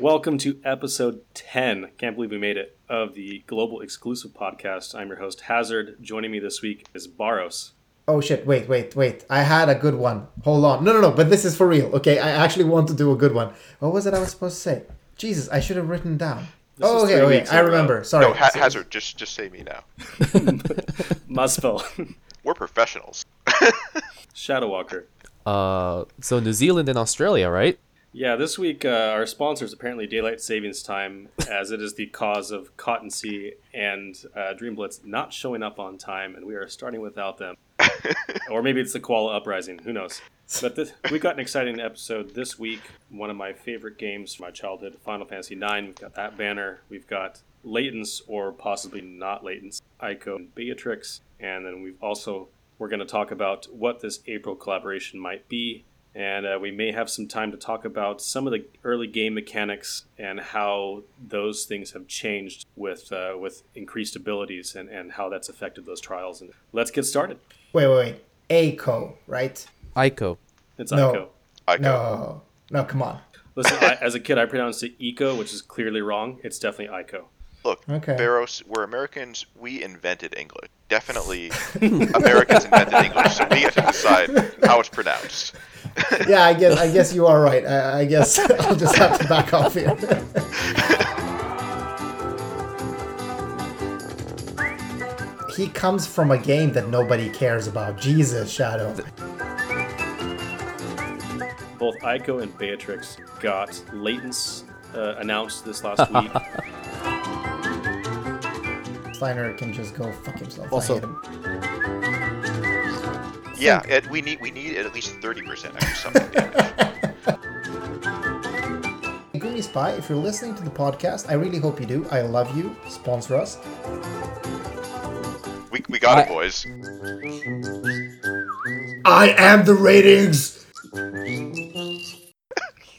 Welcome to episode 10. Can't believe we made it of the global exclusive podcast. I'm your host, Hazard. Joining me this week is Baros. Oh shit, wait, wait, wait. I had a good one. Hold on. No, no, no, but this is for real, okay? I actually want to do a good one. What was it I was supposed to say? Jesus, I should have written down. This oh, okay, three okay. I in a remember. Sorry. No, ha- Hazard, just just say me now. Muspel. We're professionals. Shadowwalker. Uh, so New Zealand and Australia, right? Yeah, this week uh, our sponsor is apparently Daylight Savings Time, as it is the cause of Cotton and uh, Dream Blitz not showing up on time, and we are starting without them. or maybe it's the Koala Uprising. Who knows? But this, we got an exciting episode this week. One of my favorite games from my childhood, Final Fantasy IX. We've got that banner. We've got Latents, or possibly not Latents, Eiko and Beatrix. And then we've also we're going to talk about what this April collaboration might be, and uh, we may have some time to talk about some of the early game mechanics and how those things have changed with uh, with increased abilities and, and how that's affected those trials. And let's get started. Wait, wait, wait. ACO, right? Ico. It's No. Ico. I. No. No, come on. Listen, I, as a kid, I pronounced it Eco, which is clearly wrong. It's definitely Ico. Look, Okay. Barros, we're Americans. We invented English. Definitely, Americans invented English, so we have to decide how it's pronounced. Yeah, I guess I guess you are right. I, I guess I'll just have to back off here. he comes from a game that nobody cares about. Jesus, Shadow. Both Eiko and Beatrix got latents uh, announced this last week. Steiner can just go fuck himself. I Also- hate him. Yeah, it, we need we need at least thirty percent extra something damage. Goonie Spy, if you're listening to the podcast, I really hope you do. I love you. Sponsor us. We, we got it, boys. I am the ratings.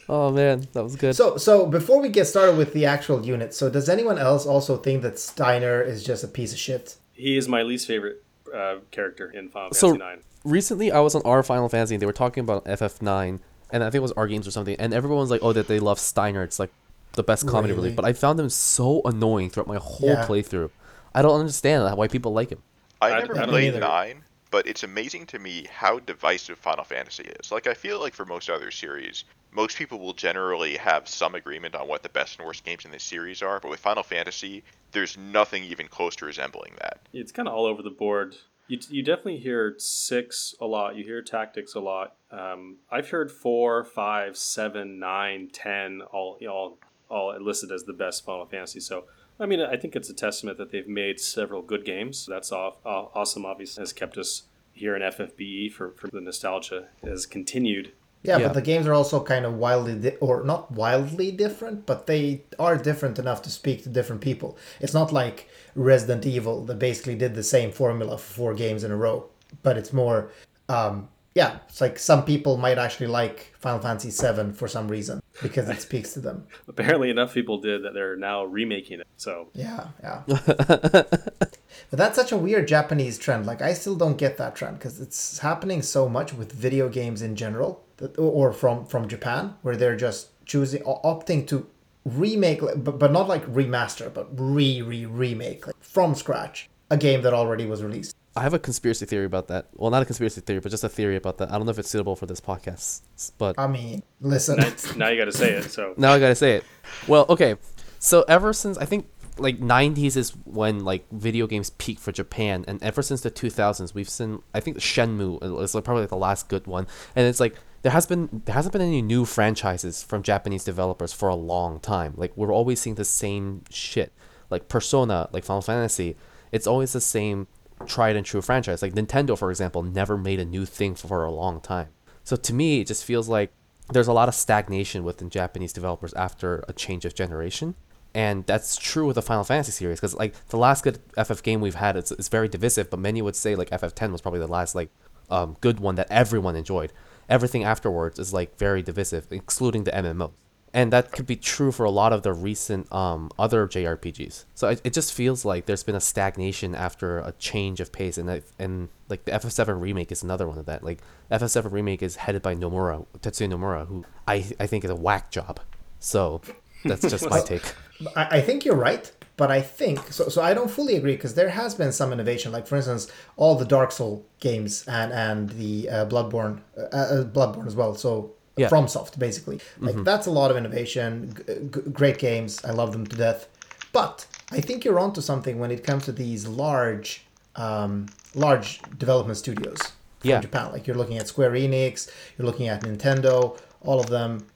Oh man, that was good. So, so before we get started with the actual unit, so does anyone else also think that Steiner is just a piece of shit? he is my least favorite uh, character in Final So- Fantasy IX. Recently, I was on our Final Fantasy and they were talking about FF9, and I think it was our games or something, and everyone was like, "Oh, that they love Steiner. It's like the best comedy Really? relief." But I found him so annoying throughout my whole Yeah. playthrough. I don't understand why people like him. I I- never I played either. nine, but it's amazing to me how divisive Final Fantasy is. Like I feel like for most other series, most people will generally have some agreement on what the best and worst games in this series are, but with Final Fantasy, there's nothing even close to resembling that. It's kind of all over the board. You, you definitely hear six a lot. You hear tactics a lot. Um, I've heard four, five, seven, nine, ten, all all all listed as the best Final Fantasy. So I mean, I think it's a testament that they've made several good games. That's aw- aw- awesome. Obviously, has kept us here in FFBE for, for the nostalgia has continued. Yeah, Yeah. but the games are also kind of wildly, di- or not wildly different, but they are different enough to speak to different people. It's not like Resident Evil that basically did the same formula for four games in a row, but it's more, um, yeah, it's like some people might actually like Final Fantasy VII for some reason because it speaks to them. Apparently, enough people did that they're now remaking it. So Yeah, yeah. but that's such a weird Japanese trend. Like, I still don't get that trend because it's happening so much with video games in general, that, or from from Japan, where they're just choosing, o- opting to remake, but but not like remaster, but re re remake like, from scratch a game that already was released. I have a conspiracy theory about that. Well, not a conspiracy theory, but just a theory about that. I don't know if it's suitable for this podcast, but I mean, listen, now you got to say it. So now I gotta say it. Well, okay. So ever since I think like '90s is when like video games peaked for Japan, and ever since the 2000s, we've seen I think Shenmue uh, is like probably like the last good one, and it's like there has been there hasn't been any new franchises from Japanese developers for a long time. Like we're always seeing the same shit, like Persona, like Final Fantasy. It's always the same tried and true franchise. Like Nintendo, for example, never made a new thing for a long time. So to me, it just feels like there's a lot of stagnation within Japanese developers after a change of generation. And that's true with the Final Fantasy series because like the last good FF game we've had, it's, it's very divisive. But many would say like FF10 was probably the last like um, good one that everyone enjoyed. Everything afterwards is like very divisive, excluding the MMO. And that could be true for a lot of the recent um, other JRPGs. So it, it just feels like there's been a stagnation after a change of pace, and I, and like the FF7 remake is another one of that. Like FF7 remake is headed by Nomura, Tetsuya Nomura, who I I think is a whack job. So That's just my take. I, I think you're right, but I think so. So I don't fully agree because there has been some innovation. Like for instance, all the Dark Soul games and and the uh, Bloodborne, uh, uh, Bloodborne as well. So Yeah. FromSoft basically. Like that's a lot of innovation. G- great games. I love them to death. But I think you're onto something when it comes to these large, um, large development studios from Yeah. Japan. Like you're looking at Square Enix, you're looking at Nintendo, all of them.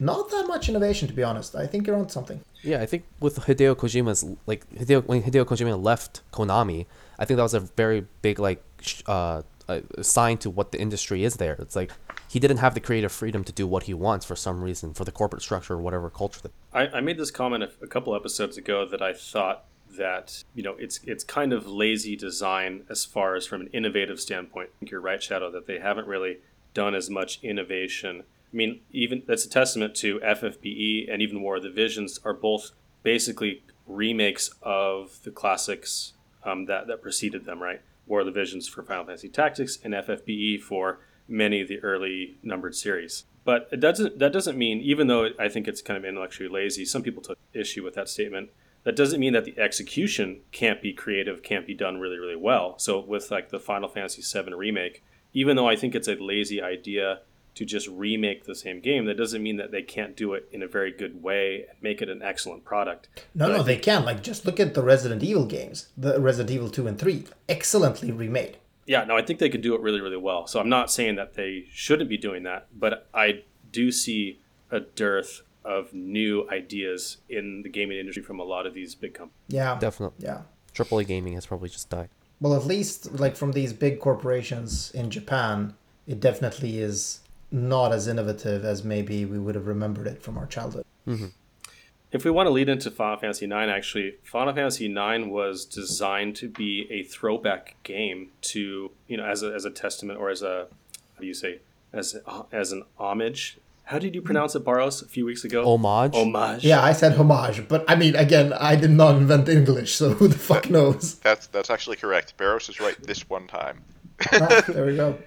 Not that much innovation, to be honest. I think you're onto something. Yeah, I think with Hideo Kojima's like Hideo when Hideo Kojima left Konami, I think that was a very big like sh- uh, sign to what the industry is there. It's like he didn't have the creative freedom to do what he wants for some reason for the corporate structure or whatever culture. That, I, I made this comment a, a couple episodes ago that I thought that you know it's it's kind of lazy design as far as from an innovative standpoint. I think you're right, Shadow, that they haven't really done as much innovation. I mean, even that's a testament to FFBE and even War of the Visions are both basically remakes of the classics um, that that preceded them, right? War of the Visions for Final Fantasy Tactics and FFBE for many of the early numbered series. But it doesn't that doesn't mean even though I think it's kind of intellectually lazy, some people took issue with that statement. That doesn't mean that the execution can't be creative, can't be done really, really well. So with like the Final Fantasy VII remake, even though I think it's a lazy idea to just remake the same game, that doesn't mean that they can't do it in a very good way and make it an excellent product. No, But no, they can. Like, just look at the Resident Evil games, the Resident Evil 2 and 3. Excellently remade. Yeah, no, I think they could do it really, really well. So I'm not saying that they shouldn't be doing that, but I do see a dearth of new ideas in the gaming industry from a lot of these big companies. Yeah. definitely, Yeah. AAA gaming has probably just died. Well, at least, like, from these big corporations in Japan, it definitely is not as innovative as maybe we would have remembered it from our childhood. Mm-hmm. If we want to lead into Final Fantasy IX, actually, Final Fantasy IX was designed to be a throwback game to, you know, as a, as a testament or as a, how do you say, as as an homage. How did you pronounce it, Baros, a few weeks ago? Homage. Homage. Yeah, I said homage, but I mean, again, I did not invent English, so who the fuck knows? That's that's actually correct. Baros is right this one time. Ah, there we go.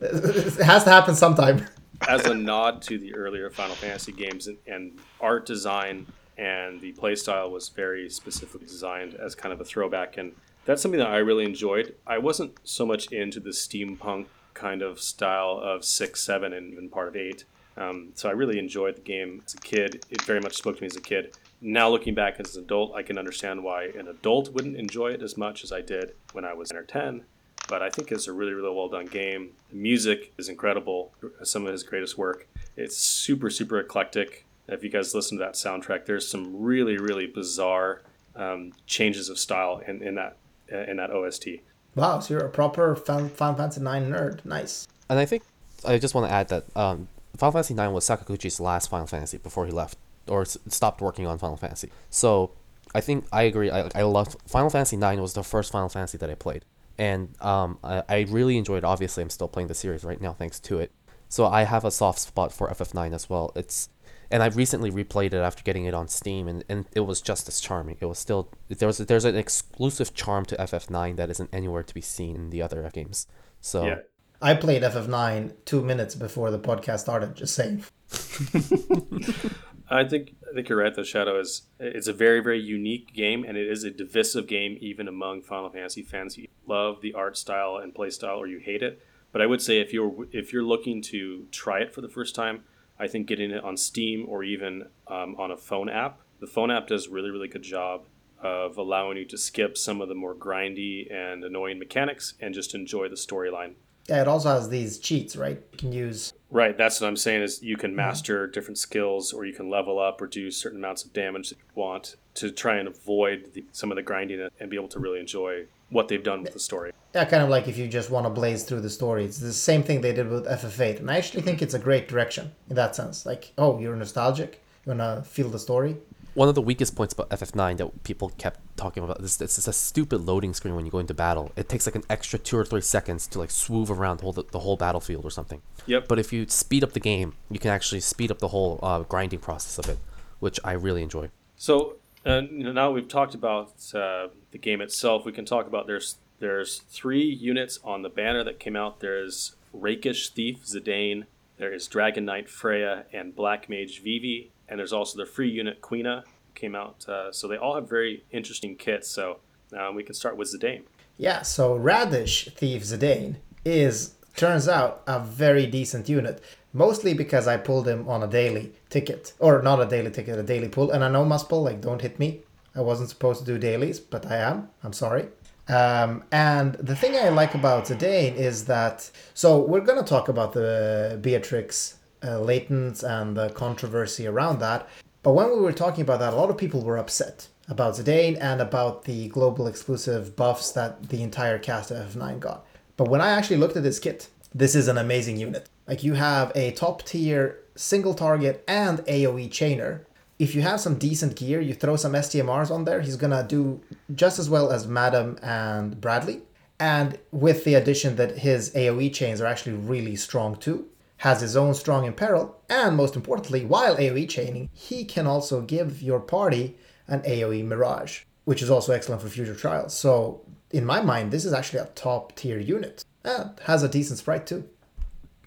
It has to happen sometime. as a nod to the earlier Final Fantasy games and, and art design and the playstyle was very specifically designed as kind of a throwback and that's something that I really enjoyed. I wasn't so much into the steampunk kind of style of six, seven, and even part of eight. Um, so I really enjoyed the game as a kid. It very much spoke to me as a kid. Now looking back as an adult, I can understand why an adult wouldn't enjoy it as much as I did when I was 10 or 10 but I think it's a really, really well done game. The music is incredible, some of his greatest work. It's super, super eclectic. If you guys listen to that soundtrack, there's some really, really bizarre um, changes of style in, in that in that OST. Wow, so you're a proper Final Final Fantasy 9 nerd. Nice. And I think I just want to add that um, Final Fantasy IX was Sakaguchi's last Final Fantasy before he left or s- stopped working on Final Fantasy. So I think I agree. I, I loved Final Fantasy IX was the first Final Fantasy that I played, and um, I, I really enjoyed. it. Obviously, I'm still playing the series right now thanks to it. So I have a soft spot for FF9 as well. It's and I recently replayed it after getting it on Steam, and, and it was just as charming. It was still there's there's an exclusive charm to FF9 that isn't anywhere to be seen in the other games. So Yeah, I played FF9 two minutes before the podcast started, just saying. I think I think you're right. though. Shadow is it's a very, very unique game, and it is a divisive game even among Final Fantasy fans. You love the art style and play style, or you hate it. But I would say if you're if you're looking to try it for the first time, I think getting it on Steam or even um, on a phone app. The phone app does a really really good job of allowing you to skip some of the more grindy and annoying mechanics and just enjoy the storyline. Yeah, it also has these cheats, right? You can use. Right, that's what I'm saying is you can master different skills or you can level up or do certain amounts of damage that you want to try and avoid the, some of the grinding and be able to really enjoy what they've done with the story. Yeah, kind of like if you just want to blaze through the story. It's the same thing they did with FF8. And I actually think it's a great direction in that sense. Like, oh, you're nostalgic? You want to feel the story? one of the weakest points about FF9 that people kept talking about is it's, it's a stupid loading screen when you go into battle. It takes like an extra two or three seconds to like swoove around the whole, the whole battlefield or something. Yep. But if you speed up the game, you can actually speed up the whole uh, grinding process of it, which I really enjoy. So uh, know, now we've talked about uh, the game itself. We can talk about there's there's three units on the banner that came out. There's Rakish Thief Zidane. There is Dragon Knight Freya and Black Mage Vivi. and there's also the free unit Quina came out. Uh, so they all have very interesting kits. So um, we can start with Zidane. Yeah, so Rakish Thief Zidane is turns out a very decent unit. Mostly because I pulled him on a daily ticket. Or not a daily ticket, a daily pull. And I know must pull, like don't hit me. I wasn't supposed to do dailies, but I am. I'm sorry. Um, and the thing I like about Zidane is that so we're gonna talk about the Beatrix uh, latents and the controversy around that. But when we were talking about that, a lot of people were upset about Zidane and about the global exclusive buffs that the entire cast of F9 got. But when I actually looked at this kit, this is an amazing unit. Like you have a top tier single target and AoE chainer. If you have some decent gear, you throw some STMRs on there, he's gonna do just as well as Madam and Bradley. And with the addition that his AoE chains are actually really strong too, has his own strong imperil, and most importantly, while AoE chaining, he can also give your party an AoE Mirage, which is also excellent for future trials. So, in my mind, this is actually a top tier unit. And has a decent sprite too.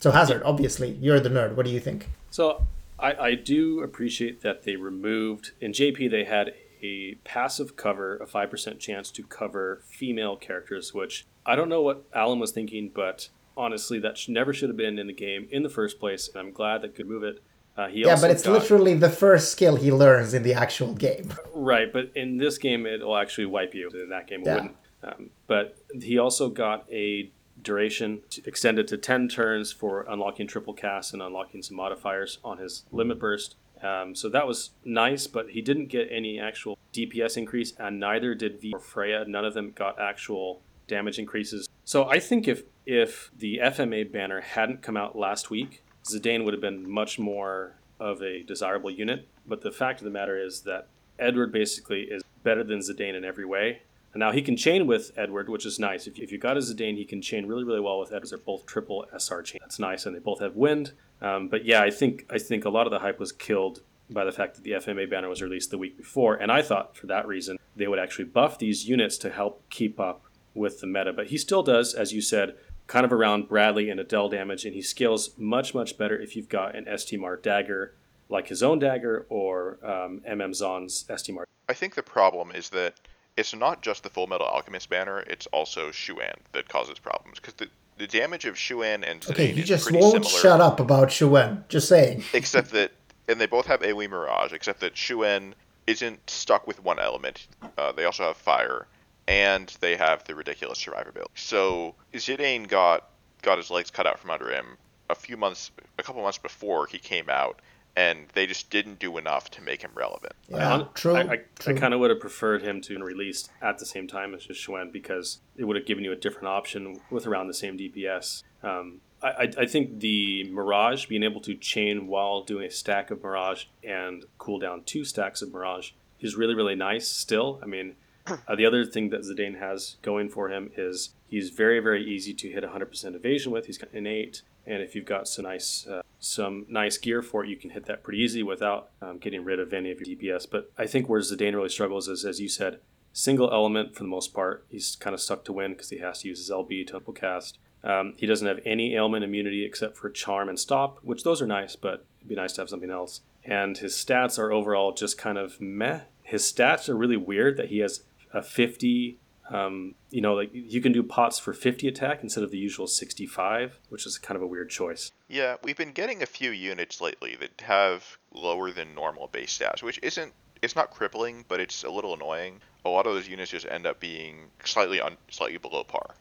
So, Hazard, obviously, you're the nerd. What do you think? So I, I do appreciate that they removed in JP they had a passive cover, a five percent chance to cover female characters, which I don't know what Alim was thinking, but honestly, that sh- never should have been in the game in the first place, and I'm glad that could move it. Uh, he Yeah, but it's got- literally the first skill he learns in the actual game. Right, but in this game, it'll actually wipe you. In that game, it Yeah. wouldn't. Um, but he also got a duration extended to 10 turns for unlocking triple cast and unlocking some modifiers on his limit burst. Um, so that was nice, but he didn't get any actual DPS increase, and neither did V or Freya. None of them got actual damage increases. So I think if if the FMA banner hadn't come out last week, Zidane would have been much more of a desirable unit. But the fact of the matter is that Edward basically is better than Zidane in every way. And now he can chain with Edward, which is nice. If if you got a Zidane, he can chain really, really well with Edward. They're both triple SR chain. That's nice, and they both have wind. Um, but yeah, I think I think a lot of the hype was killed by the fact that the FMA banner was released the week before, and I thought for that reason they would actually buff these units to help keep up with the meta. But he still does, as you said, kind of around Bradley and Edel damage, and he scales much, much better if you've got an STMR dagger like his own dagger or um, MM Zon's STMR. I think the problem is that it's not just the Full Metal Alchemist banner; it's also Shuan that causes problems because the the damage of Shuan and Okay, Zidane you is just won't similar. shut up about Shuen. Just saying. except that and they both have AoE Mirage, except that Shuen isn't stuck with one element. Uh, they also have fire, and they have the ridiculous survivability. So Zidane got got his legs cut out from under him a few months, a couple months before he came out, and they just didn't do enough to make him relevant. Yeah, hon- true. I, I. I kind of would have preferred him to be released at the same time as just Schwen because it would have given you a different option with around the same DPS. Um, I, I, I think the Mirage, being able to chain while doing a stack of Mirage and cool down two stacks of Mirage, is really, really nice still. I mean, uh, the other thing that Zidane has going for him is he's very, very easy to hit 100% evasion with. He's innate, and if you've got some nice, uh, some nice gear for it, you can hit that pretty easy without um, getting rid of any of your DPS. But I think where Zidane really struggles is, as you said, single element for the most part. He's kind of stuck to win because he has to use his LB to double cast. Um, he doesn't have any ailment immunity except for charm and stop, which those are nice, but it'd be nice to have something else. And his stats are overall just kind of meh. His stats are really weird that he has a 50 um, you know like you can do pots for 50 attack instead of the usual 65 which is kind of a weird choice Yeah, we've been getting a few units lately that have lower than normal base stats, which isn't it's not crippling, but it's a little annoying. A lot of those units just end up being slightly on slightly below par.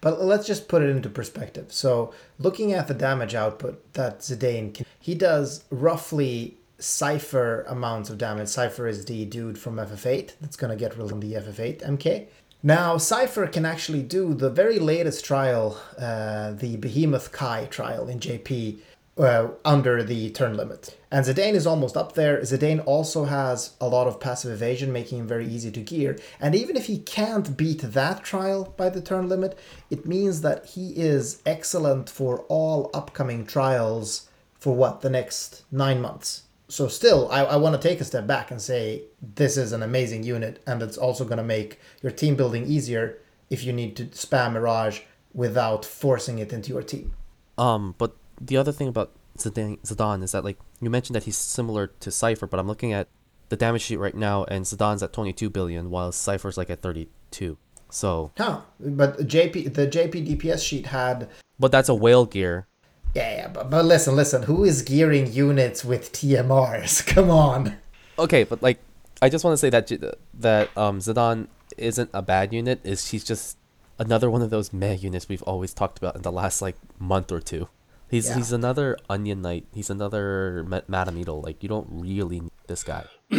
But let's just put it into perspective. So, looking at the damage output that Zidane can, he does roughly Seifer amounts of damage. Seifer is the dude from FF8 that's going to get released on the FF8 MK. Now, Seifer can actually do the very latest trial, uh, the Behemoth Kai trial in JP, uh, under the turn limit. And Zidane is almost up there. Zidane also has a lot of passive evasion, making him very easy to gear. And even if he can't beat that trial by the turn limit, it means that he is excellent for all upcoming trials for what, the next nine months. So, still, I, I want to take a step back and say this is an amazing unit, and it's also going to make your team building easier if you need to spam Mirage without forcing it into your team. Um, but the other thing about Zidane, Zidane is that like you mentioned that he's similar to Seifer, but I'm looking at the damage sheet right now, and Zidane's at 22 billion, while Seifer's like at 32. So, Huh. But JP the JP DPS sheet had but that's a whale gear. Yeah, yeah but, but listen, listen, who is gearing units with TMRs? Come on. Okay, but like I just want to say that that um Zidane isn't a bad unit. Is she's just another one of those meh units we've always talked about in the last like month or two. He's Yeah. he's another Onion Knight. He's another Ma- Madame Edel. Like you don't really need this guy.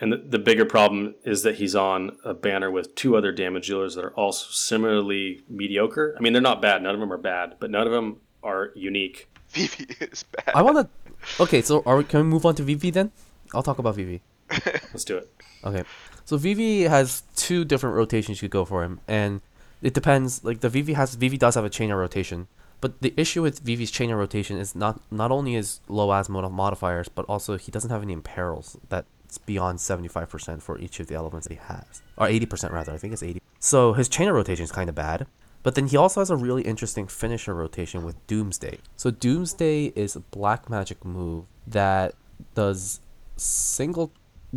And the, the bigger problem is that he's on a banner with two other damage dealers that are also similarly mediocre. I mean, they're not bad. None of them are bad, but none of them are unique. Vivi is bad. I want to. Okay, so are we, can we move on to Vivi then? I'll talk about Vivi. Let's do it. Okay. So Vivi has two different rotations you could go for him, and it depends. Like the Vivi has Vivi does have a chain of rotation, but the issue with Vivi's chain of rotation is not not only his low as mod- modifiers, but also he doesn't have any imperils that's beyond seventy five percent for each of the elements that he has, or eighty percent rather. I think it's eighty. So his chain of rotation is kind of bad. But then he also has a really interesting finisher rotation with Doomsday. So Doomsday is a black magic move that does single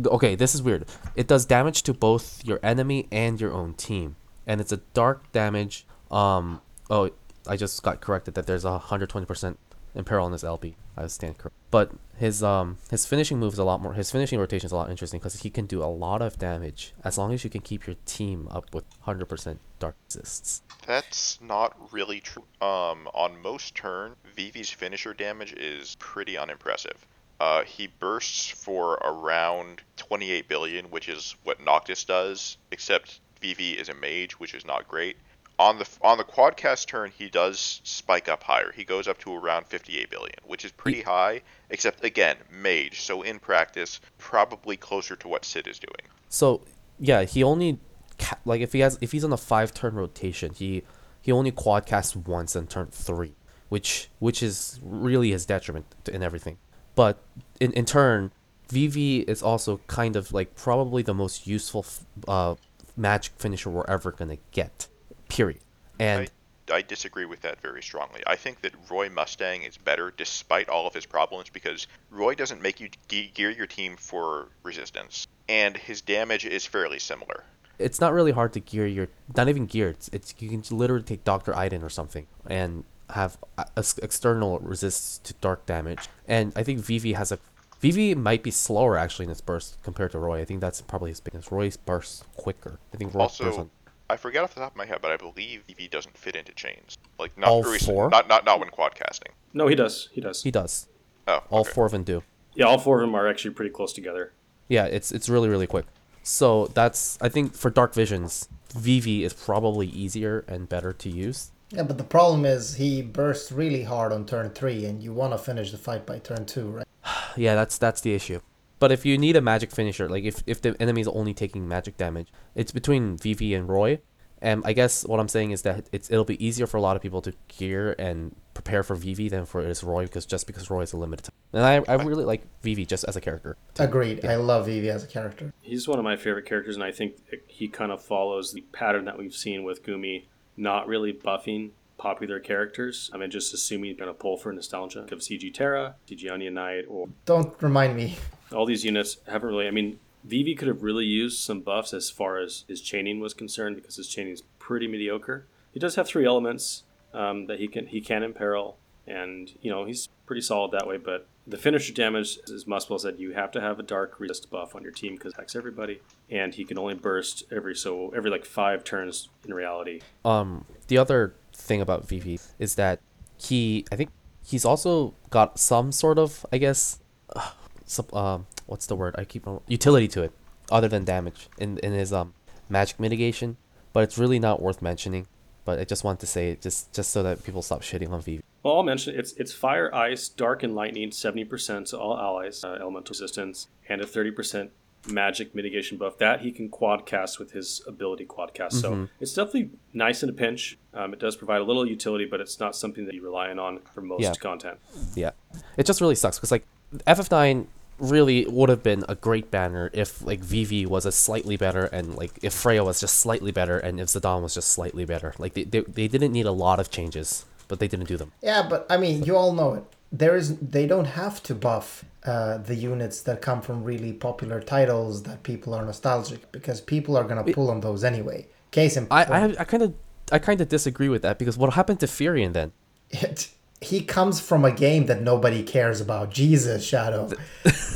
okay this is weird it does damage to both your enemy and your own team and it's a dark damage um oh i just got corrected that there's a 120% imperil on this LP. i stand correct but his um his finishing move is a lot more his finishing rotation is a lot interesting because he can do a lot of damage as long as you can keep your team up with 100% dark resists That's not really true. Um, on most turn, Vivi's finisher damage is pretty unimpressive. Uh, he bursts for around 28 billion, which is what Noctis does, except Vivi is a mage, which is not great. On the on the quadcast turn, he does spike up higher. He goes up to around 58 billion, which is pretty high, except again, mage. So in practice, probably closer to what Sid is doing. So yeah, he only ca- like if he has if he's on a five turn rotation, he he only quad casts once on turn three, which which is really his detriment in everything. But in in turn, Vivi is also kind of like probably the most useful f- uh, magic finisher we're ever gonna get. Period. And I, I disagree with that very strongly. I think that Roy Mustang is better despite all of his problems because Roy doesn't make you ge- gear your team for resistance, and his damage is fairly similar. it's not really hard to gear your not even gear it's, it's you can literally take dr iden or something and have a, a external resists to dark damage and i think vivi has a vivi might be slower actually in its burst compared to roy i think that's probably his biggest roy's burst quicker i think roy bursts Also, on I forget off the top of my head, but I believe EV doesn't fit into chains. Like not All recent- four? not not not when quad casting. No, he does. He does. he does Oh, all okay. four of them do Yeah, all four of them are actually pretty close together. yeah it's it's really really quick so that's i think for dark visions vivi is probably easier and better to use Yeah, but the problem is he bursts really hard on turn three, and you want to finish the fight by turn two, right? Yeah, that's that's the issue. But if you need a magic finisher, like if, if the enemy is only taking magic damage, it's between Vivi and Roy. And I guess what I'm saying is that it's it'll be easier for a lot of people to gear and prepare for Vivi than for it is Roy because just because Roy is a limited time. And I, I really like Vivi just as a character. Agreed. I love Vivi as a character. He's one of my favorite characters, and I think he kind of follows the pattern that we've seen with Gumi, not really buffing popular characters. I mean, just assuming he's going to pull for nostalgia of CG Terra, CG Onion Knight, or Don't remind me. All these units haven't really. I mean, Vivi could have really used some buffs as far as his chaining was concerned because his chaining is pretty mediocre. He does have three elements um, that he can he can imperil, and you know he's pretty solid that way. But the finisher damage, as Muswell said, you have to have a dark resist buff on your team because it attacks everybody, and he can only burst every so every like five turns in reality. Um, the other thing about Vivi is that he, I think he's also got some sort of, I guess, um, what's the word? I keep on, utility to it, other than damage in in his um magic mitigation. But it's really not worth mentioning. But I just want to say it just just so that people stop shitting on Vivi. Well, I'll mention it's it's fire, ice, dark, and lightning, seventy percent to all allies, uh, elemental resistance, and a thirty percent magic mitigation buff that he can quad cast with his ability quad cast. So it's definitely nice in a pinch. Um, it does provide a little utility, but it's not something that you're relying on for most Yeah. content. Yeah, it just really sucks because like FF9 really would have been a great banner if like Vivi was a slightly better and like if Freya was just slightly better and if Zidane was just slightly better. Like they, they, they didn't need a lot of changes, but they didn't do them. Yeah, but I mean, you all know it. there is they don't have to buff uh, the units that come from really popular titles that people are nostalgic because people are gonna pull on those anyway. Case in I point, I, I kind of I kind of disagree with that because what happened to Firion then? it, he comes from a game that nobody cares about. Jesus, Shadow.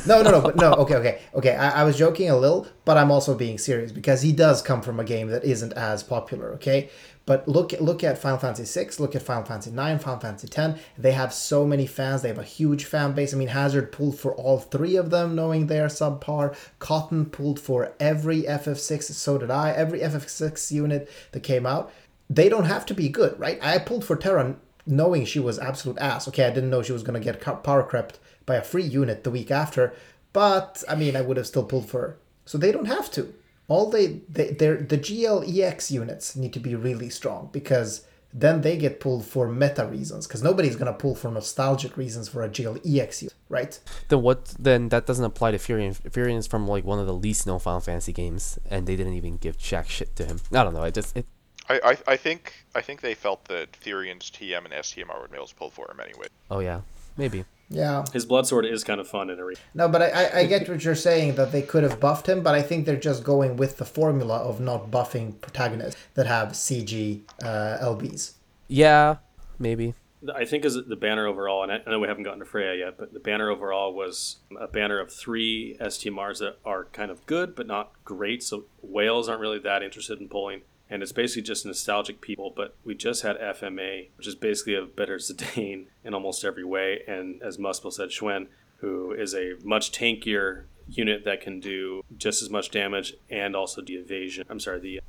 no, no, no, but no. Okay, okay, okay. I, I was joking a little, but I'm also being serious because he does come from a game that isn't as popular. Okay, but look look at Final Fantasy VI, look at Final Fantasy IX, Final Fantasy X. They have so many fans. They have a huge fan base. I mean, Hazard pulled for all three of them, knowing they're subpar. Cotton pulled for every FF6. So did I. Every FF6 unit that came out. They don't have to be good, right? I pulled for Terra knowing she was absolute ass. Okay, I didn't know she was gonna get power crept by a free unit the week after, but I mean, I would have still pulled for her. So they don't have to. All they they they're, the GLEX units need to be really strong because then they get pulled for meta reasons because nobody's gonna pull for nostalgic reasons for a GLEX unit, right? Then what? Then that doesn't apply to. Firion is from like one of the least known Final Fantasy games, and they didn't even give jack shit to him. I don't know. I just it, I, I, I think I think they felt that Firion's TM and STMR would be able to pull for him anyway. oh yeah, maybe. Yeah. His blood sword is kind of fun in a re- No, but I, I, I get what you're saying that they could have buffed him, but I think they're just going with the formula of not buffing protagonists that have CG uh, LBs. Yeah, maybe. I think is the banner overall, and I I know we haven't gotten to Freya yet, but the banner overall was a banner of three STMRs that are kind of good but not great. So whales aren't really that interested in pulling, and it's basically just nostalgic people. But we just had FMA, which is basically a better Zidane in almost every way, and as Muspel said, Schwen, who is a much tankier unit that can do just as much damage and also the evasion. I'm sorry, the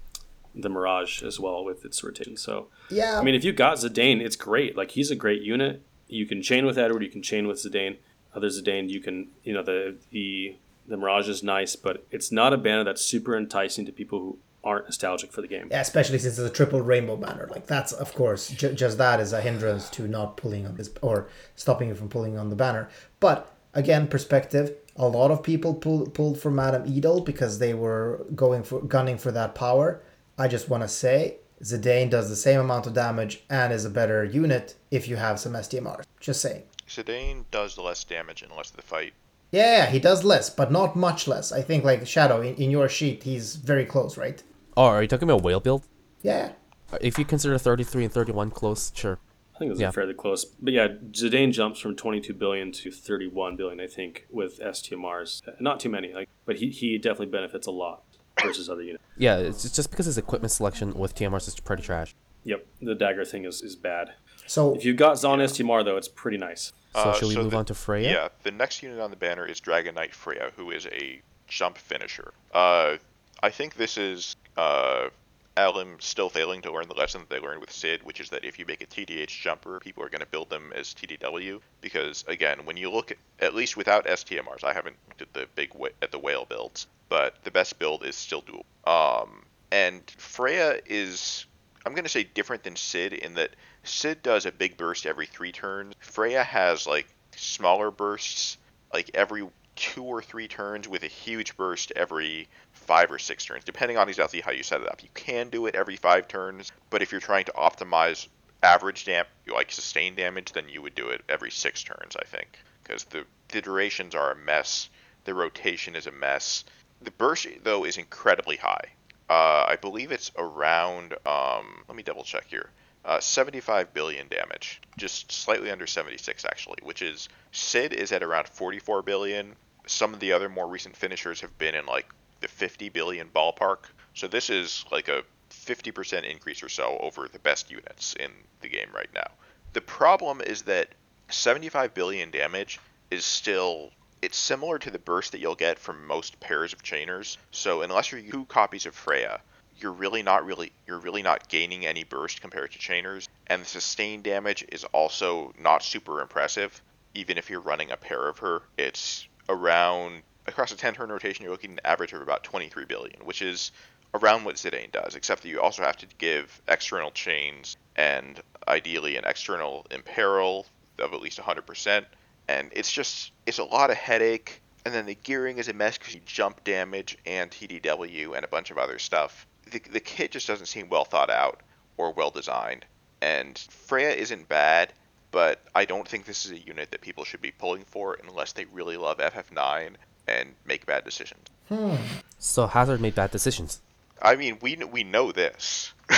the Mirage as well with its rotation. So Yeah. I mean, if you got Zidane, it's great. Like he's a great unit. You can chain with Edward. You can chain with Zidane. Other Zidane, you can. You know the the the Mirage is nice, but it's not a banner that's super enticing to people who aren't nostalgic for the game. Yeah, especially since it's a triple rainbow banner. Like that's of course ju- just that is a hindrance to not pulling on this or stopping you from pulling on the banner. But again, perspective. A lot of people pull, pulled for Madame Edel because they were going for gunning for that power. I just want to say Zidane does the same amount of damage and is a better unit if you have some SDMR. Just saying. Zidane does less damage in less of the fight. Yeah, he does less, but not much less. I think like Shadow in, in your sheet, he's very close, right? Oh, are you talking about whale build? Yeah. If you consider 33 and 31 close, sure. I think it was Yeah. fairly close. But yeah, Zidane jumps from 22 billion to 31 billion, I think, with STMRs. Not too many, like, but he, he definitely benefits a lot versus other units. Yeah, it's it's just because his equipment selection with TMRs is pretty trash. Yep, the dagger thing is, is bad. So If you've got Zon STMR, though, it's pretty nice. So Uh, should we so move the- on to Freya? Yeah, the next unit on the banner is Dragon Knight Freya, who is a jump finisher. Uh, I think this is uh, Alim still failing to learn the lesson that they learned with Sid, which is that if you make a TDH jumper, people are going to build them as TDW. Because again, when you look at, at least without STMRs, I haven't looked at the big at the whale builds, but the best build is still dual. Um, and Freya is I'm going to say different than Sid in that Sid does a big burst every three turns. Freya has like smaller bursts, like every two or three turns, with a huge burst every five or six turns, depending on exactly how you set it up. You can do it every five turns, but if you're trying to optimize average dam, like sustained damage, then you would do it every six turns, I think, because the the durations are a mess. The rotation is a mess. The burst though is incredibly high. Uh, I believe it's around. Um, let me double check here. Uh, 75 billion damage, just slightly under 76 actually, which is Sid is at around 44 billion. Some of the other more recent finishers have been in like the 50 billion ballpark. So this is like a 50% increase or so over the best units in the game right now. The problem is that 75 billion damage is still it's similar to the burst that you'll get from most pairs of chainers. So unless you're two copies of Freya, you're really not really you're really not gaining any burst compared to chainers, and the sustained damage is also not super impressive. Even if you're running a pair of her, it's around across a 10 turn rotation. You're looking at an average of about 23 billion, which is around what Zidane does, except that you also have to give external chains and ideally an external imperil of at least 100%. And it's just, it's a lot of headache. And then the gearing is a mess because you jump damage and TDW and a bunch of other stuff. The, the kit just doesn't seem well thought out or well designed. And Freya isn't bad. But I don't think this is a unit that people should be pulling for unless they really love FF9 and make bad decisions. Hmm. So Hazard made bad decisions. I mean, we we know this.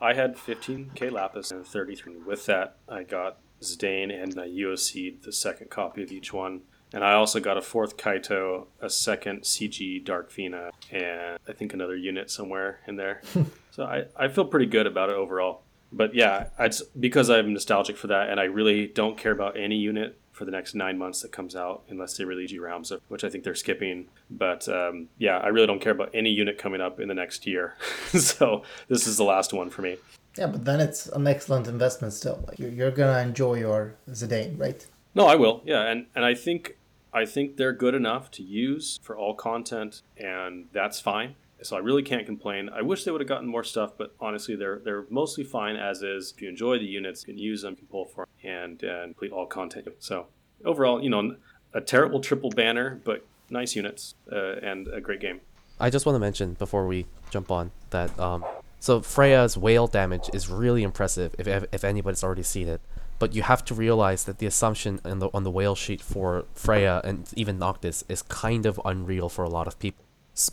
I had 15k lapis and 33. With that, I got Zidane and I UOC'd the second copy of each one. And I also got a fourth Kaito, a second CG Dark Fina, and I think another unit somewhere in there. so I, I feel pretty good about it overall. But yeah, it's because I'm nostalgic for that, and I really don't care about any unit for the next nine months that comes out, unless they release G Realms, which I think they're skipping. But um, yeah, I really don't care about any unit coming up in the next year. so this is the last one for me. Yeah, but then it's an excellent investment still. Like you're, you're gonna enjoy your Zidane, right? No, I will. Yeah, and and I think I think they're good enough to use for all content, and that's fine. So I really can't complain. I wish they would have gotten more stuff, but honestly, they're they're mostly fine as is. If you enjoy the units, you can use them, you can pull for them, and uh, complete all content. So overall, you know, a terrible triple banner, but nice units uh, and a great game. I just want to mention before we jump on that um, so Freya's whale damage is really impressive if if anybody's already seen it. But you have to realize that the assumption on the on the whale sheet for Freya and even Noctis is kind of unreal for a lot of people.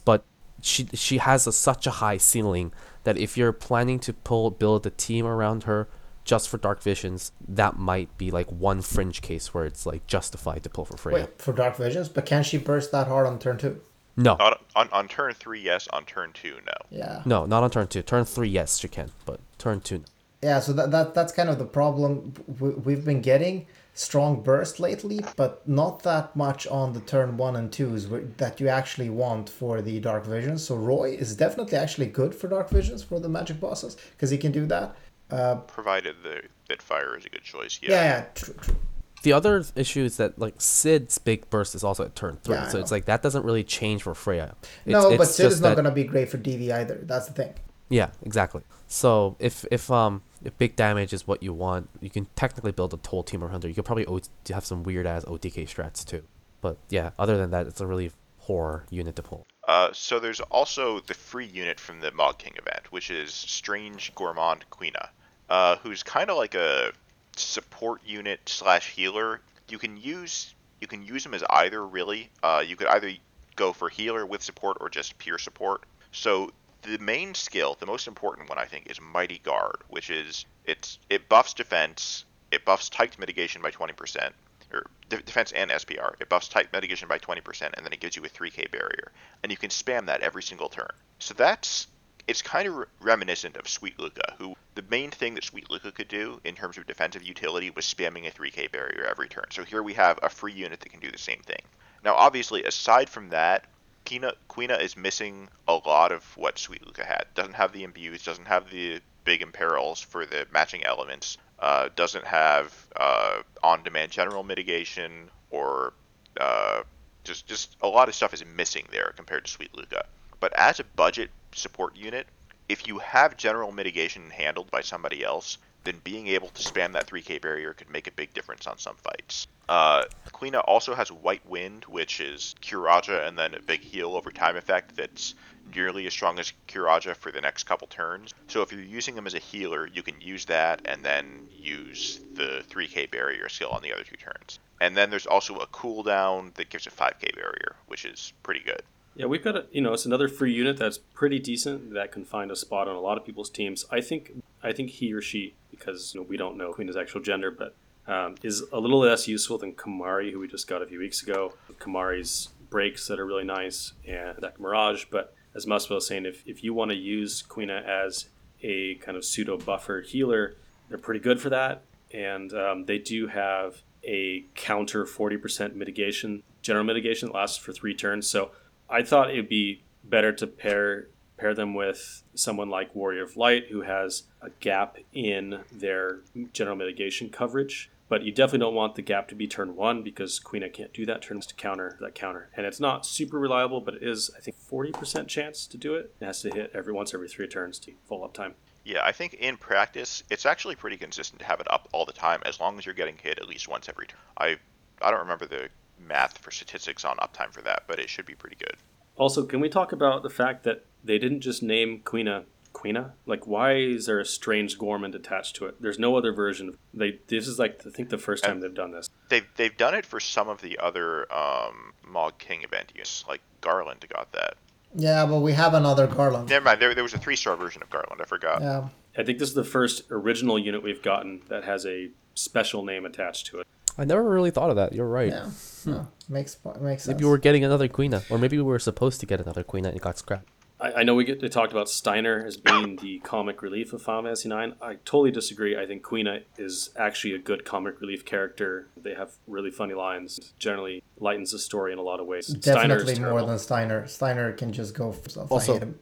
But she she has a, such a high ceiling that if you're planning to pull build a team around her just for dark visions, that might be like one fringe case where it's like justified to pull for Freya. Wait, for dark visions, but can she burst that hard on turn two? No. On, on, on turn three, yes. On turn two, no. Yeah. No, not on turn two. Turn three, yes, she can, but turn two. No. Yeah, so that, that that's kind of the problem we've been getting strong burst lately, but not that much on the turn one and twos that you actually want for the dark visions. So Roy is definitely actually good for dark visions for the magic bosses because he can do that. Uh, Provided the that fire is a good choice. Yeah. Yeah. yeah true, true. The other issue is that like Sid's big burst is also at turn three, Yeah, so it's like that doesn't really change for Freya. It's, no, but Sid is not that- going to be great for DV either. That's the thing. Yeah, exactly. So if if um if big damage is what you want, you can technically build a whole team around her. You could probably O- have some weird ass OTK strats too. But yeah, other than that, it's a really poor unit to pull. Uh, so there's also the free unit from the Mog King event, which is Strange Gourmand Quina, uh, who's kind of like a support unit slash healer. You can use you can use him as either really. Uh, you could either go for healer with support or just pure support. So the main skill, the most important one I think, is Mighty Guard, which is it's it buffs defense, it buffs typed mitigation by 20%, or de- defense and SPR. It buffs type mitigation by 20%, and then it gives you a 3k barrier. And you can spam that every single turn. So that's it's kind of re- reminiscent of Sweet Luca, who the main thing that Sweet Luca could do in terms of defensive utility was spamming a 3k barrier every turn. So here we have a free unit that can do the same thing. Now, obviously, aside from that, Quina, Quina is missing a lot of what Sweet Luca had. Doesn't have the imbues, doesn't have the big imperils for the matching elements, uh, doesn't have uh, on-demand general mitigation, or uh, just just a lot of stuff is missing there compared to Sweet Luca. But as a budget support unit, if you have general mitigation handled by somebody else, then being able to spam that 3k barrier could make a big difference on some fights. Uh, Quina also has White Wind, which is Curaja and then a big heal over time effect that's nearly as strong as Curaja for the next couple turns. So if you're using him as a healer, you can use that and then use the 3k barrier skill on the other two turns. And then there's also a cooldown that gives a 5k barrier, which is pretty good. Yeah, we've got a you know it's another free unit that's pretty decent that can find a spot on a lot of people's teams. I think I think he or she because you know, we don't know Quina's actual gender, but um, is a little less useful than Kamari, who we just got a few weeks ago. Kamari's breaks that are really nice and that Mirage. But as Muswell was saying, if, if you want to use Quina as a kind of pseudo buffer healer, they're pretty good for that. And um, they do have a counter 40% mitigation, general mitigation that lasts for three turns. So I thought it'd be better to pair pair them with someone like Warrior of Light, who has a gap in their general mitigation coverage. But you definitely don't want the gap to be turn one because Quina can't do that turns to counter that counter. And it's not super reliable, but it is I think forty percent chance to do it. It has to hit every once every three turns to full uptime. Yeah, I think in practice it's actually pretty consistent to have it up all the time as long as you're getting hit at least once every turn. I I don't remember the math for statistics on uptime for that, but it should be pretty good. Also, can we talk about the fact that they didn't just name Quina Quina? Like, why is there a strange Gourmand attached to it? There's no other version. They this is like I think the first time they've done this. They've they've done it for some of the other um, Mog King event units, like Garland got that. Yeah, but we have another Garland. Never mind. There, there was a three star version of Garland. I forgot. Yeah. I think this is the first original unit we've gotten that has a special name attached to it. I never really thought of that. You're right. Yeah. No, makes makes sense. Maybe we were getting another Quina, or maybe we were supposed to get another Quina and it got scrapped. I, I know we get to talk about Steiner as being the comic relief of Final Fantasy IX. I totally disagree. I think Quina is actually a good comic relief character. They have really funny lines. Generally lightens the story in a lot of ways. Steiner is Definitely more than Steiner. Steiner can just go for himself. Also, hate him.